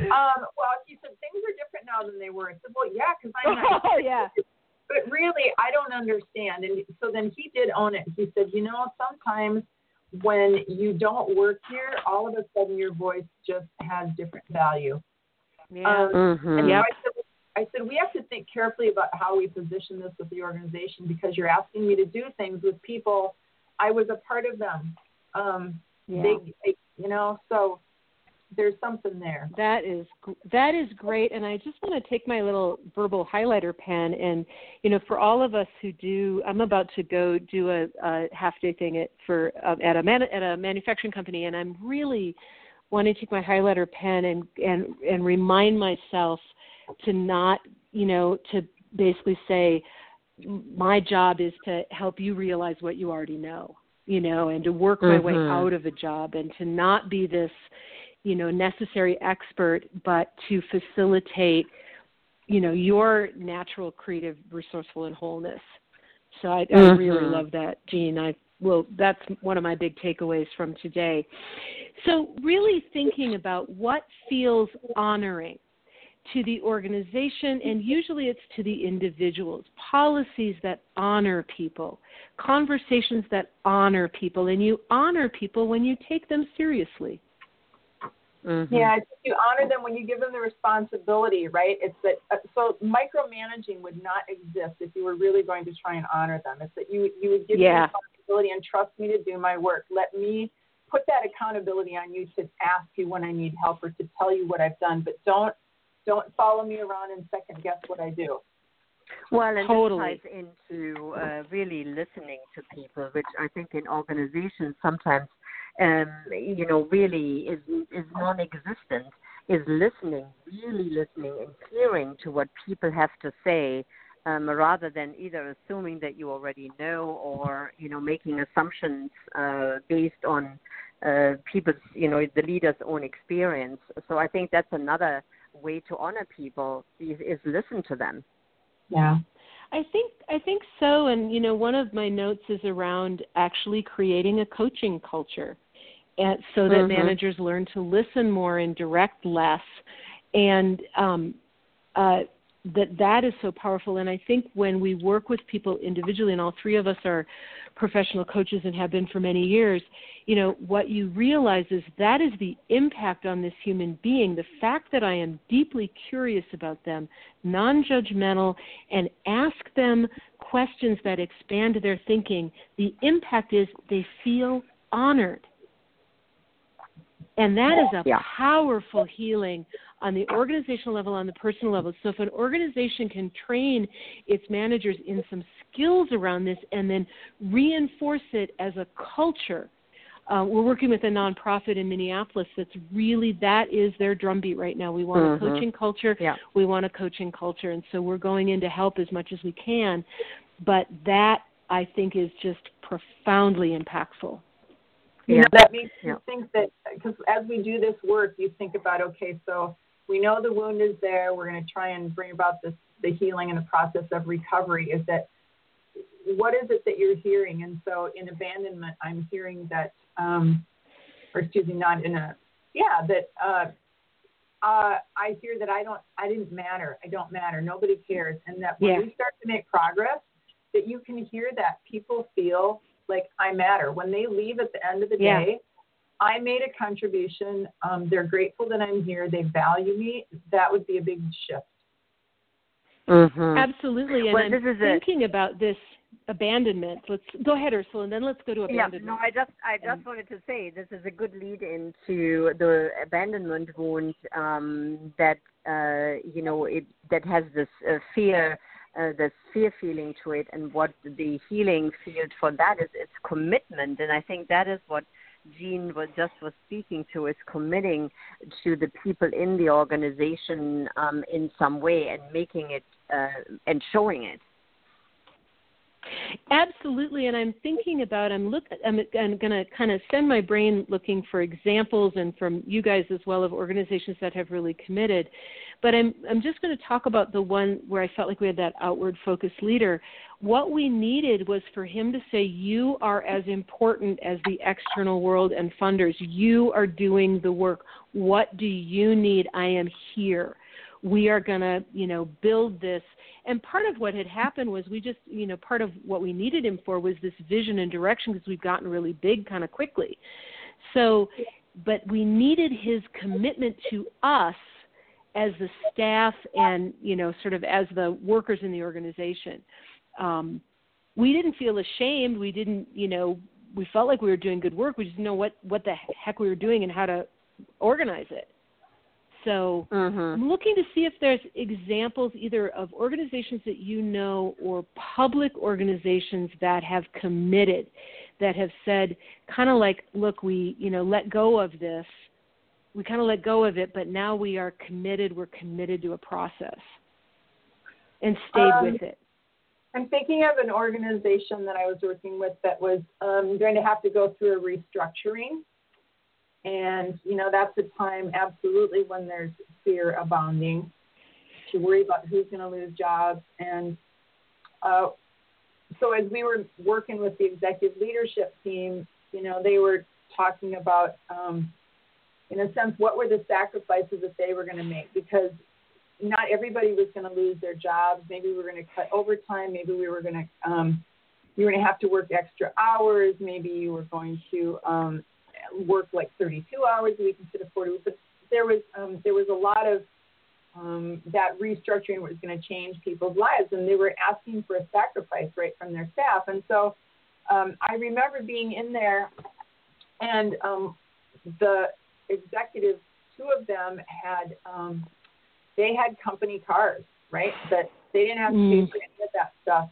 Um, well, he said things are different now than they were. I said, Well, yeah, because I'm not. Oh, yeah but really, I don't understand. And so then he did own it. He said, you know, sometimes when you don't work here, all of a sudden your voice just has different value. Yeah. Um, mm-hmm. And yep. I, said, I said, we have to think carefully about how we position this with the organization because you're asking me to do things with people. I was a part of them. Um, yeah. Big, you know, so there's something there. That is that is great, and I just want to take my little verbal highlighter pen and you know for all of us who do, I'm about to go do a, a half day thing at for um, at a man, at a manufacturing company, and I'm really wanting to take my highlighter pen and and and remind myself to not you know to basically say my job is to help you realize what you already know you know and to work my mm-hmm. way out of a job and to not be this you know necessary expert but to facilitate you know your natural creative resourceful and wholeness. So i, mm-hmm. I really love that jean. I well that's one of my big takeaways from today. So really thinking about what feels honoring to the organization and usually it's to the individuals policies that honor people conversations that honor people and you honor people when you take them seriously Mm-hmm. Yeah, you honor them when you give them the responsibility, right? It's that uh, so micromanaging would not exist if you were really going to try and honor them. It's that you you would give yeah. me responsibility and trust me to do my work. Let me put that accountability on you to ask you when I need help or to tell you what I've done, but don't don't follow me around and second guess what I do. Well, and totally. this ties into uh, really listening to people, which I think in organizations sometimes um, you know, really is is non-existent. Is listening, really listening and hearing to what people have to say, um, rather than either assuming that you already know or you know making assumptions uh, based on uh, people's, you know, the leader's own experience. So I think that's another way to honor people is, is listen to them. Yeah. I think I think so and you know one of my notes is around actually creating a coaching culture and so that mm-hmm. managers learn to listen more and direct less and um, uh, that that is so powerful. And i think when we work with people individually and all three of us are professional coaches and have been for many years you know what you realize is that is the impact on this human being. The fact that i am deeply curious about them non-judgmental and ask them questions that expand their thinking. The impact is they feel honored and that is a yeah. powerful healing on the organizational level, on the personal level. So if an organization can train its managers in some skills around this and then reinforce it as a culture, uh, we're working with a nonprofit in Minneapolis that's really that is their drumbeat right now. We want mm-hmm. a coaching culture. Yeah. We want a coaching culture, and so we're going in to help as much as we can. But that I think is just profoundly impactful. You know, that makes you think that because as we do this work, you think about okay, so we know the wound is there. We're going to try and bring about this the healing and the process of recovery. Is that what is it that you're hearing? And so in abandonment, I'm hearing that, um, or excuse me, not in a yeah that. Uh, uh, I hear that I don't, I didn't matter. I don't matter. Nobody cares. And that when yeah. we start to make progress, that you can hear that people feel like I matter. When they leave at the end of the yeah. day, I made a contribution. Um, they're grateful that I'm here. They value me. That would be a big shift. Mm-hmm. Absolutely. And well, I'm this is thinking a... about this abandonment. Let's go ahead, Ursula, and then let's go to abandonment. Yeah, no, I just I just wanted to say this is a good lead into the abandonment wound um, that uh, you know it that has this uh, fear uh, the fear feeling to it and what the healing field for that is it's commitment and i think that is what jean was just was speaking to is committing to the people in the organization um, in some way and making it uh, and showing it Absolutely, and I'm thinking about. I'm look. I'm, I'm going to kind of send my brain looking for examples, and from you guys as well of organizations that have really committed. But I'm I'm just going to talk about the one where I felt like we had that outward focused leader. What we needed was for him to say, "You are as important as the external world and funders. You are doing the work. What do you need? I am here." we are going to you know build this and part of what had happened was we just you know part of what we needed him for was this vision and direction because we've gotten really big kind of quickly so but we needed his commitment to us as the staff and you know sort of as the workers in the organization um, we didn't feel ashamed we didn't you know we felt like we were doing good work we just didn't know what what the heck we were doing and how to organize it so mm-hmm. I'm looking to see if there's examples either of organizations that you know or public organizations that have committed, that have said, kind of like, look, we, you know, let go of this. We kind of let go of it, but now we are committed. We're committed to a process and stayed um, with it. I'm thinking of an organization that I was working with that was um, going to have to go through a restructuring and, you know, that's a time absolutely when there's fear abounding to worry about who's going to lose jobs. And uh, so as we were working with the executive leadership team, you know, they were talking about, um, in a sense, what were the sacrifices that they were going to make because not everybody was going to lose their jobs. Maybe we were going to cut overtime. Maybe we were going to um, you were going to have to work extra hours. Maybe you were going to um, work like 32 hours a week instead of 40. But there was um, there was a lot of um, that restructuring was going to change people's lives, and they were asking for a sacrifice right from their staff. And so um, I remember being in there, and um, the executives, two of them had um, they had company cars, right? That they didn't have to pay mm. for any of that stuff,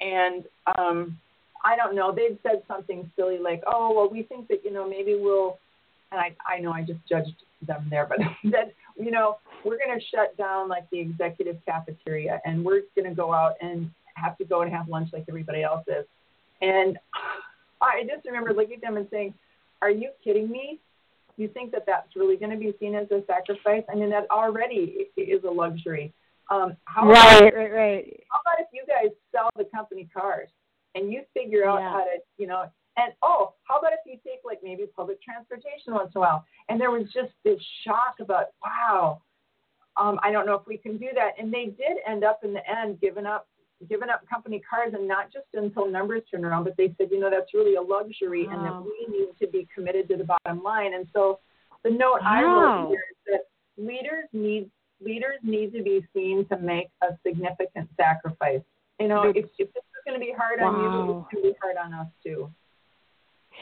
and um, I don't know. They'd said something silly like, "Oh, well, we think that you know maybe we'll," and I I know I just judged them there, but that you know we're going to shut down like the executive cafeteria and we're going to go out and have to go and have lunch like everybody else is, and I just remember looking at them and saying, "Are you kidding me? You think that that's really going to be seen as a sacrifice? I mean, that already is a luxury." Um, how right, about, right, right. How about if you guys sell the company cars? and you figure out yeah. how to, you know, and oh, how about if you take like maybe public transportation once in a while? And there was just this shock about, wow, um, I don't know if we can do that. And they did end up in the end giving up giving up company cars and not just until numbers turn around, but they said, you know, that's really a luxury wow. and that we need to be committed to the bottom line. And so the note wow. I wrote here is that leaders need leaders need to be seen to make a significant sacrifice. You know, if, if this going to be hard wow. on you, it's going to be hard on us too.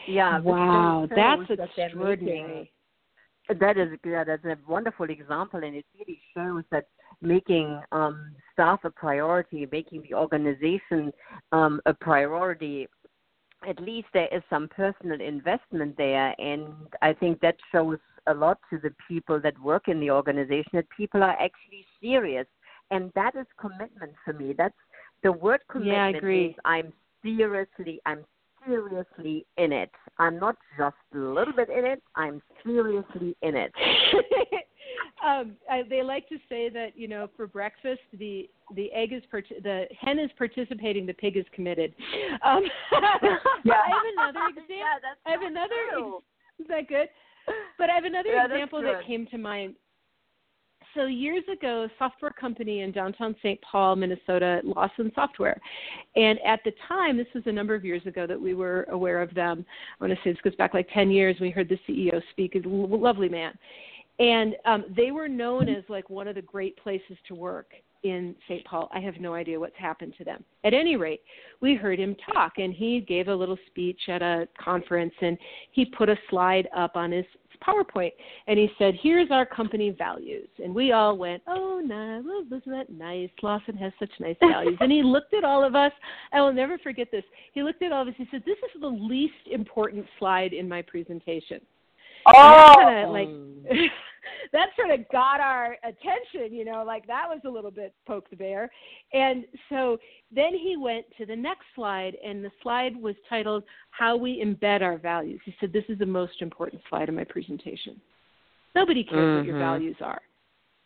Yeah. Wow, that's extraordinary. That is yeah, that's a wonderful example, and it really shows that making um, staff a priority, making the organization um, a priority, at least there is some personal investment there, and I think that shows a lot to the people that work in the organization that people are actually serious, and that is commitment for me. That's the word commitment yeah, I agree. means I'm seriously, I'm seriously in it. I'm not just a little bit in it. I'm seriously in it. um, I, they like to say that you know for breakfast the the egg is part- the hen is participating, the pig is committed. Um, yeah. I have another example. Yeah, that's I have another. Is that good? But I have another yeah, example that came to mind so years ago, a software company in downtown St. Paul, Minnesota, Lawson Software, and at the time, this was a number of years ago that we were aware of them. I want to say this goes back like 10 years. We heard the CEO speak. He's a lovely man, and um, they were known as like one of the great places to work in St. Paul. I have no idea what's happened to them. At any rate, we heard him talk, and he gave a little speech at a conference, and he put a slide up on his PowerPoint, and he said, "Here's our company values." And we all went, "Oh, no, isn't that nice? Lawson has such nice values." and he looked at all of us. I will never forget this. He looked at all of us. He said, "This is the least important slide in my presentation." Oh, kind of like. that sort of got our attention, you know, like that was a little bit poke the bear. And so then he went to the next slide, and the slide was titled How We Embed Our Values. He said, This is the most important slide in my presentation. Nobody cares mm-hmm. what your mm-hmm. values are.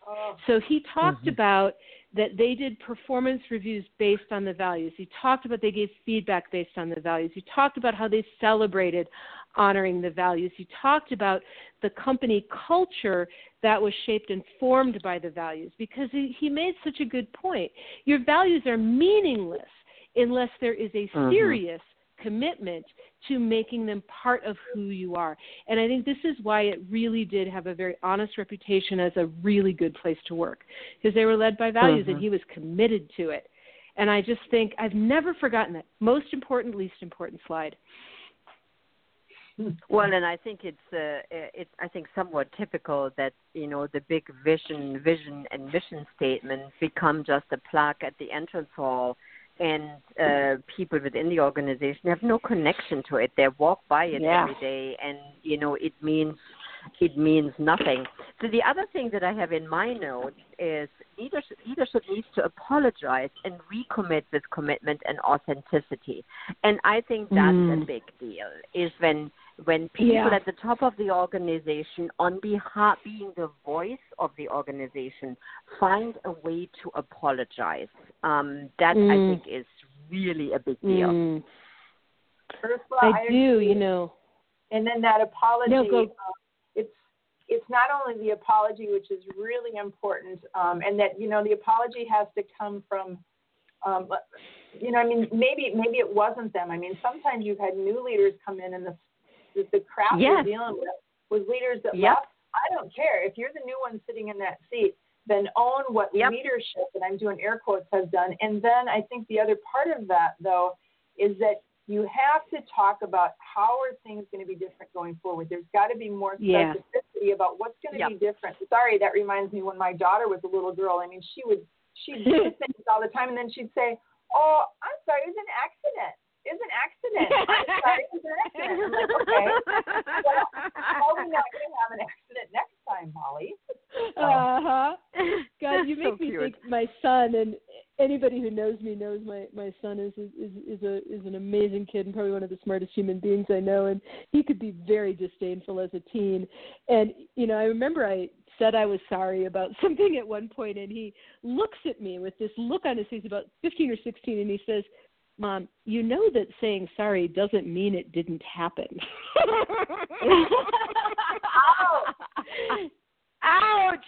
Oh. So he talked mm-hmm. about that they did performance reviews based on the values. He talked about they gave feedback based on the values. He talked about how they celebrated honoring the values. He talked about the company culture that was shaped and formed by the values because he, he made such a good point. Your values are meaningless unless there is a mm-hmm. serious commitment to making them part of who you are. And I think this is why it really did have a very honest reputation as a really good place to work because they were led by values mm-hmm. and he was committed to it. And I just think I've never forgotten that. Most important, least important slide. Well, and I think it's uh, it's I think somewhat typical that you know the big vision, vision and mission statements become just a plaque at the entrance hall, and uh, people within the organization have no connection to it. They walk by it yeah. every day, and you know it means it means nothing. So the other thing that I have in my notes is leadership, leadership needs to apologize and recommit with commitment and authenticity. And I think that's mm. a big deal. Is when when people yeah. at the top of the organization, on behalf being the voice of the organization, find a way to apologize. Um, that mm. I think is really a big deal. Mm. Ursula, I, I do, you know. And then that apology, no, go. Uh, it's it's not only the apology, which is really important, um, and that you know the apology has to come from um, you know, I mean, maybe maybe it wasn't them. I mean, sometimes you've had new leaders come in, and the the, the crap yes. we're dealing with with leaders that yep. left. I don't care if you're the new one sitting in that seat. Then own what yep. leadership, and I'm doing air quotes, has done. And then I think the other part of that, though, is that you have to talk about how are things going to be different going forward. There's got to be more specificity yeah. about what's going to yep. be different. Sorry, that reminds me when my daughter was a little girl. I mean, she would she'd do things all the time, and then she'd say, "Oh, I'm sorry, it was an accident." Is an accident. I'm sorry, it's an accident. I'm like, okay. Well, how are we not going to have an accident next time, Molly? Uh huh. God, you make so me cute. think my son and anybody who knows me knows my my son is is is a is an amazing kid and probably one of the smartest human beings I know and he could be very disdainful as a teen and you know I remember I said I was sorry about something at one point and he looks at me with this look on his face about 15 or 16 and he says Mom, you know that saying sorry doesn't mean it didn't happen. Ouch! Ouch!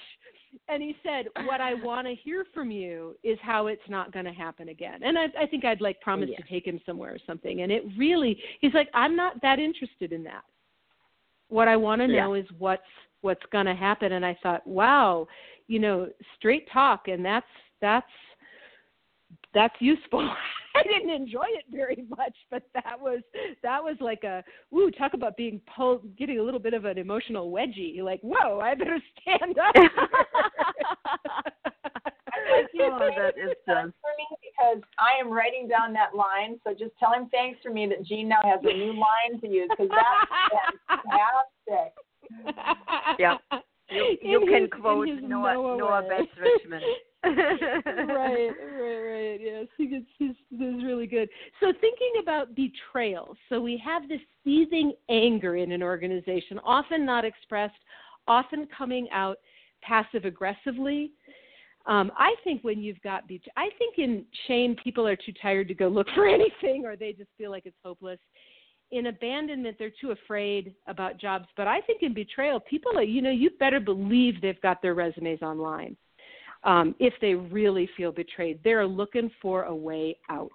And he said, "What I want to hear from you is how it's not going to happen again." And I, I think I'd like promised yeah. to take him somewhere or something. And it really, he's like, "I'm not that interested in that. What I want to know yeah. is what's what's going to happen." And I thought, "Wow, you know, straight talk, and that's that's that's useful." I didn't enjoy it very much, but that was that was like a ooh, talk about being pulled, getting a little bit of an emotional wedgie. You're like, whoa, I better stand up. oh, that is just for me because I am writing down that line. So just tell him thanks for me that Jean now has a new line to use because that's fantastic. Yeah. You, you can his, quote Noah, Noah, Noah Best Richmond. right, right, right. Yes, he gets this is really good. So thinking about betrayal. So we have this seething anger in an organization, often not expressed, often coming out passive aggressively. Um, I think when you've got bet- I think in shame people are too tired to go look for anything, or they just feel like it's hopeless. In abandonment, they're too afraid about jobs. But I think in betrayal, people are, you know, you better believe they've got their resumes online um, if they really feel betrayed. They're looking for a way out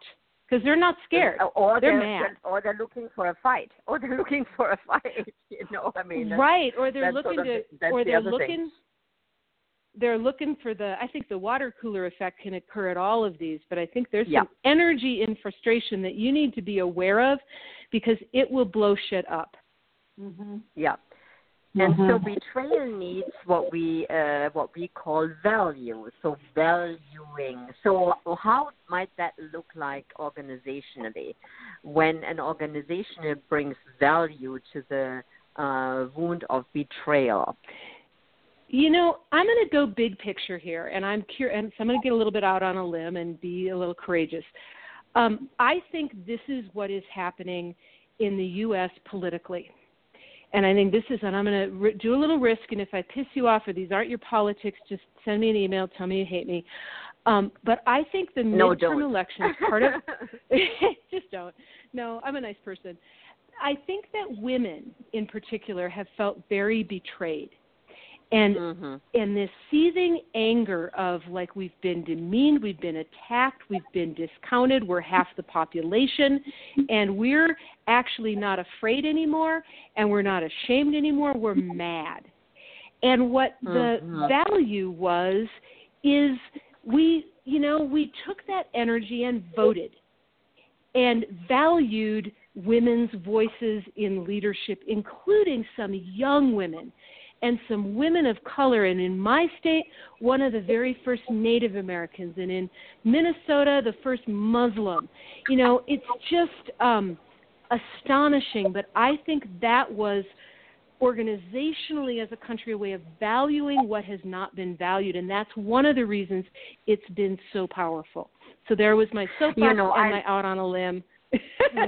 because they're not scared. Or they're, they're, mad. Or they're looking for a fight. Or they're looking for a fight. You know, I mean, right? Or they're looking sort of, to, or the they're looking. Thing. They're looking for the. I think the water cooler effect can occur at all of these, but I think there's some energy in frustration that you need to be aware of, because it will blow shit up. Mm-hmm. Yeah. And mm-hmm. so betrayal needs what we uh, what we call value. So valuing. So how might that look like organizationally, when an organization brings value to the uh, wound of betrayal? You know, I'm going to go big picture here, and I'm curious, and so I'm going to get a little bit out on a limb and be a little courageous. Um, I think this is what is happening in the U.S. politically. And I think this is, and I'm going to r- do a little risk, and if I piss you off or these aren't your politics, just send me an email, tell me you hate me. Um, but I think the no, midterm don't. elections, part of, just don't. No, I'm a nice person. I think that women in particular have felt very betrayed and mm-hmm. and this seething anger of like we've been demeaned we've been attacked we've been discounted we're half the population and we're actually not afraid anymore and we're not ashamed anymore we're mad and what the mm-hmm. value was is we you know we took that energy and voted and valued women's voices in leadership including some young women and some women of color. And in my state, one of the very first Native Americans, and in Minnesota, the first Muslim. You know, it's just um, astonishing. But I think that was organizationally as a country a way of valuing what has not been valued and that's one of the reasons it's been so powerful so there was my soapbox you know, and I, my out on a limb no,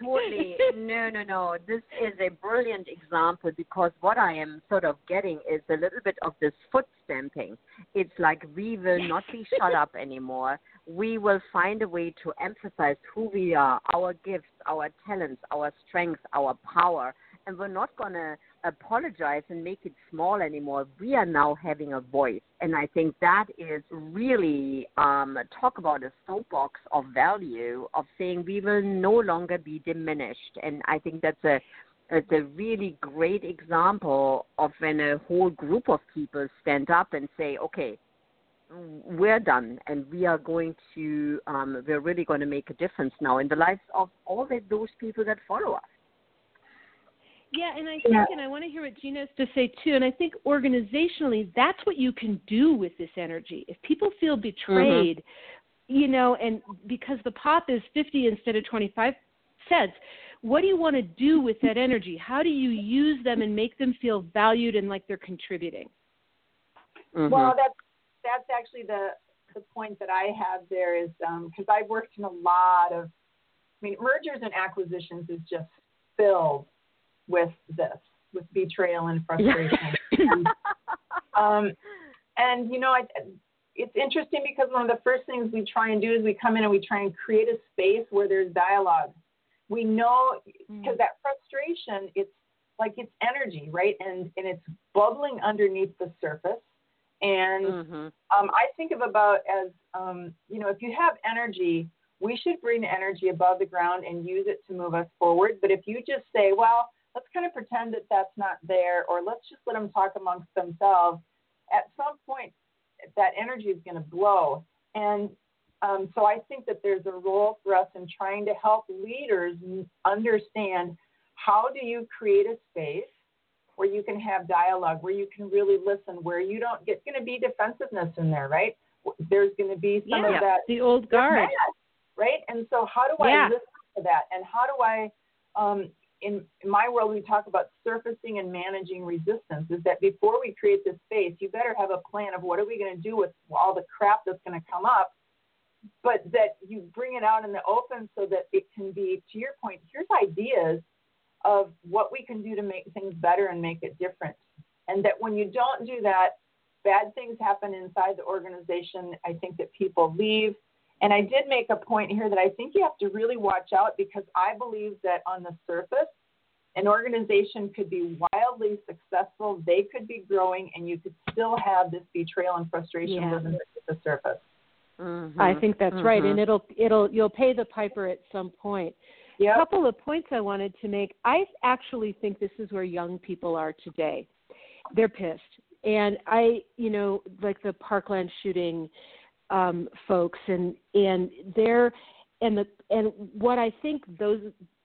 totally. No, no, no. This is a brilliant example because what I am sort of getting is a little bit of this foot stamping. It's like we will not be shut up anymore. We will find a way to emphasize who we are, our gifts, our talents, our strengths, our power, and we're not going to apologize and make it small anymore. We are now having a voice, and I think that is really um, talk about a soapbox of value of saying we will no longer be diminished, and I think that's a it's a really great example of when a whole group of people stand up and say, okay, we're done and we are going to um, we're really going to make a difference now in the lives of all of those people that follow us yeah, and I think, yeah. and I want to hear what Gina has to say too. And I think organizationally, that's what you can do with this energy. If people feel betrayed, mm-hmm. you know, and because the pop is 50 instead of 25 cents, what do you want to do with that energy? How do you use them and make them feel valued and like they're contributing? Mm-hmm. Well, that's that's actually the the point that I have there is because um, I've worked in a lot of, I mean, mergers and acquisitions is just filled with this, with betrayal and frustration. and, um, and, you know, I, it's interesting because one of the first things we try and do is we come in and we try and create a space where there's dialogue. We know because mm. that frustration, it's like it's energy, right? And and it's bubbling underneath the surface. And mm-hmm. um, I think of about as um, you know, if you have energy, we should bring energy above the ground and use it to move us forward. But if you just say, well, let's kind of pretend that that's not there, or let's just let them talk amongst themselves. At some point, that energy is going to blow. And um, so I think that there's a role for us in trying to help leaders understand how do you create a space where you can have dialogue, where you can really listen, where you don't get going to be defensiveness in there, right? There's going to be some yeah, of that. The old guard. right? And so how do I listen to that? And how do I um, in, in my world, we talk about surfacing and managing resistance. Is that before we create this space, you better have a plan of what are we going to do with all the crap that's going to come up, but that you bring it out in the open so that it can be, to your point, here's ideas of what we can do to make things better and make it different. And that when you don't do that, bad things happen inside the organization. I think that people leave and I did make a point here that I think you have to really watch out because I believe that on the surface, an organization could be wildly successful, they could be growing, and you could still have this betrayal and frustration yeah. at the surface. Mm-hmm. I think that's mm-hmm. right, and it'll it'll you'll pay the piper at some point. Yep. A couple of points I wanted to make. I actually think this is where young people are today. They're pissed, and I, you know, like the Parkland shooting um, folks, and and they're and the and what I think those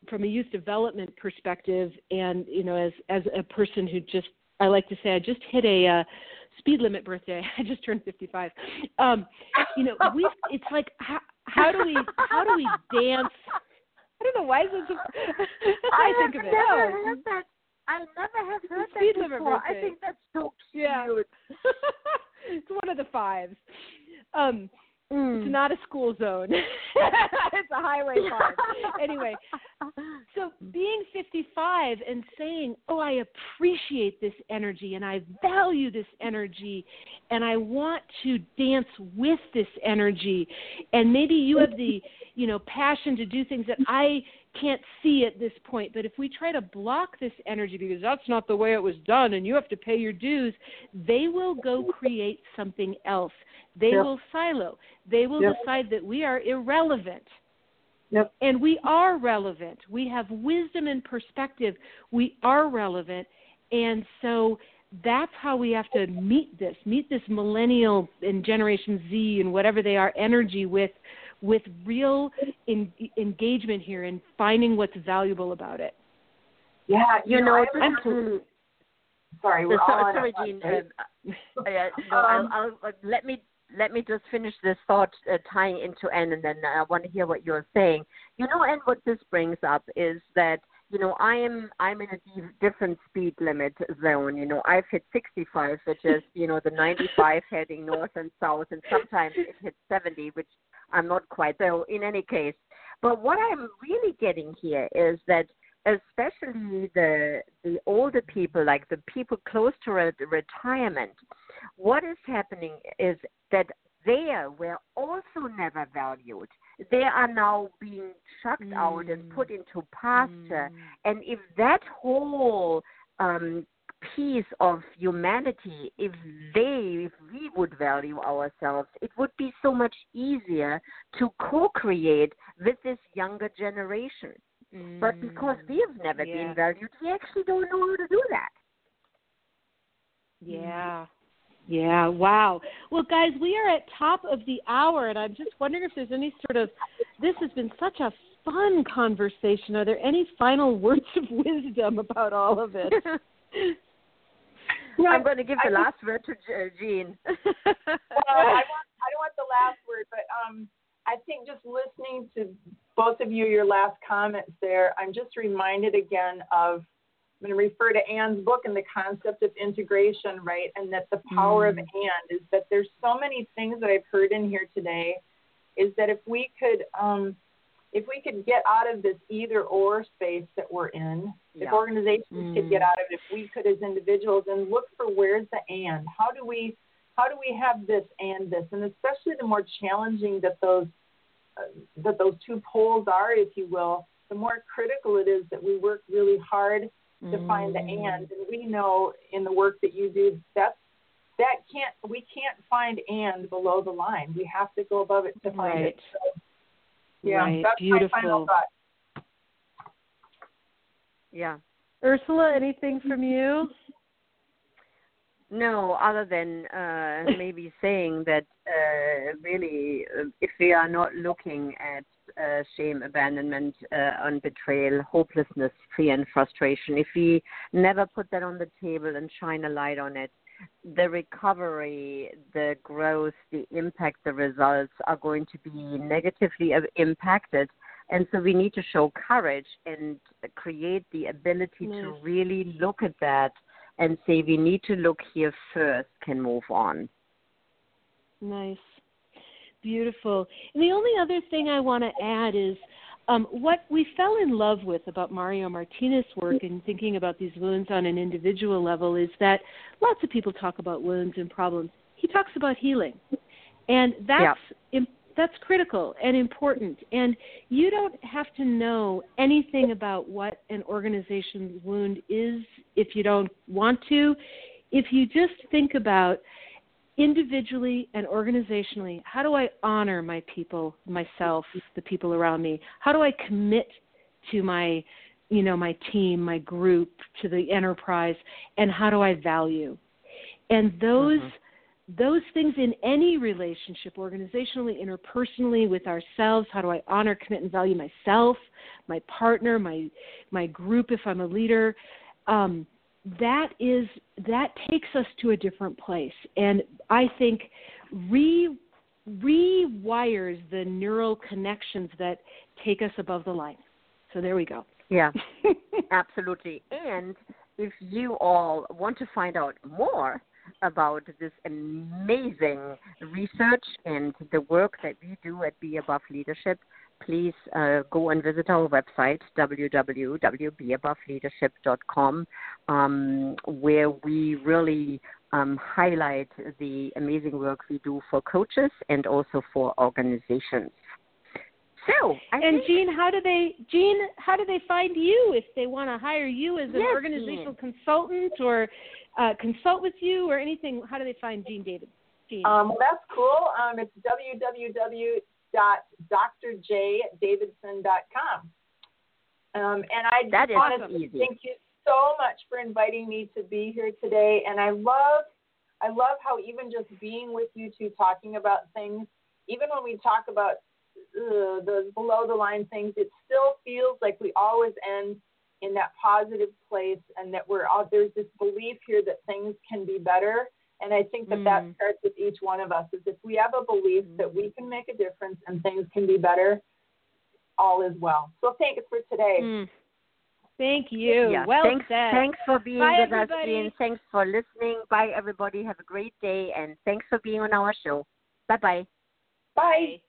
from a youth development perspective, and you know, as as a person who just I like to say I just hit a uh, speed limit birthday. I just turned 55. Um, you know, we it's like how, how do we how do we dance? I don't know why is this. I, I think of it. Never heard that. I never have heard speed that before. I think that's so yeah. it's one of the fives. Um, Mm. It's not a school zone. it's a highway park. anyway, so being 55 and saying, "Oh, I appreciate this energy and I value this energy and I want to dance with this energy." And maybe you have the, you know, passion to do things that I can't see at this point. But if we try to block this energy because that's not the way it was done and you have to pay your dues, they will go create something else. They yep. will silo. They will yep. decide that we are irrelevant. Yep. And we are relevant. We have wisdom and perspective. We are relevant. And so that's how we have to meet this, meet this millennial and Generation Z and whatever they are energy with with real in, engagement here and finding what's valuable about it. Yeah, you, you know, know I'm totally, sorry, we're all sorry, Jean. Uh, uh, no, um, I'll, I'll, let me let me just finish this thought uh, tying into Ann, and then I want to hear what you're saying. You know, and what this brings up is that you know I am I'm in a different speed limit zone. You know, I've hit 65, which is you know the 95 heading north and south, and sometimes it hits 70, which I'm not quite. So in any case, but what I'm really getting here is that especially the the older people, like the people close to re- retirement, what is happening is that they were also never valued. They are now being chucked mm. out and put mm. into pasture. Mm. And if that whole um, piece of humanity, if they, if we would value ourselves, it would be so much easier to co-create with this younger generation. Mm. But because we have never yeah. been valued, we actually don't know how to do that. Yeah. Yeah, wow. Well, guys, we are at top of the hour, and I'm just wondering if there's any sort of. This has been such a fun conversation. Are there any final words of wisdom about all of it? I'm going to give the I last word to Jean. well, I, want, I don't want the last word, but um, I think just listening to both of you, your last comments there, I'm just reminded again of I'm going to refer to Ann's book and the concept of integration, right? And that the power mm. of and is that there's so many things that I've heard in here today. Is that if we could, um, if we could get out of this either or space that we're in, yeah. if organizations mm. could get mm. out of it, if we could as individuals, and look for where's the and? How do we, how do we have this and this? And especially the more challenging that those, uh, that those two poles are, if you will, the more critical it is that we work really hard to find the mm. and. And we know in the work that you do, that's that can't we can't find and below the line. We have to go above it to find right. it. So, yeah, right. that's Beautiful. my final thought. Yeah. Ursula, anything from you? No, other than uh, maybe saying that uh, really, uh, if we are not looking at uh, shame, abandonment, uh, and betrayal, hopelessness, fear, and frustration, if we never put that on the table and shine a light on it, the recovery, the growth, the impact, the results are going to be negatively impacted. And so we need to show courage and create the ability to really look at that and say we need to look here first, can move on. Nice. Beautiful. And the only other thing I want to add is um, what we fell in love with about Mario Martinez's work and thinking about these wounds on an individual level is that lots of people talk about wounds and problems. He talks about healing. And that's yeah that's critical and important. And you don't have to know anything about what an organization's wound is if you don't want to. If you just think about individually and organizationally, how do I honor my people, myself, the people around me? How do I commit to my you know my team my group to the enterprise and how do i value and those mm-hmm those things in any relationship, organizationally, interpersonally, with ourselves. How do I honor, commit, and value myself, my partner, my my group if I'm a leader? Um, that is that takes us to a different place, and I think re rewires the neural connections that take us above the line. So there we go. Yeah, absolutely. And if you all want to find out more about this amazing research and the work that we do at Be Above Leadership, please uh, go and visit our website, www.beaboveleadership.com, um, where we really um, highlight the amazing work we do for coaches and also for organizations. So, I and Jean, how do they, Jean, how do they find you if they want to hire you as an yes, organizational Jean. consultant or uh, consult with you or anything? How do they find Jean David? Jean? Um, that's cool. Um, it's www.drjdavidson.com. Um, and I that is want to easy. thank you so much for inviting me to be here today. And I love, I love how even just being with you two talking about things, even when we talk about uh, the below the line things, it still feels like we always end in that positive place and that we're all there's this belief here that things can be better. And I think that mm. that starts with each one of us is if we have a belief mm. that we can make a difference and things can be better, all is well. So thank you for today. Mm. Thank you. Yeah. Well thanks, said. Thanks for being Bye, with everybody. us, Jean. Thanks for listening. Bye, everybody. Have a great day, and thanks for being on our show. Bye-bye. Bye.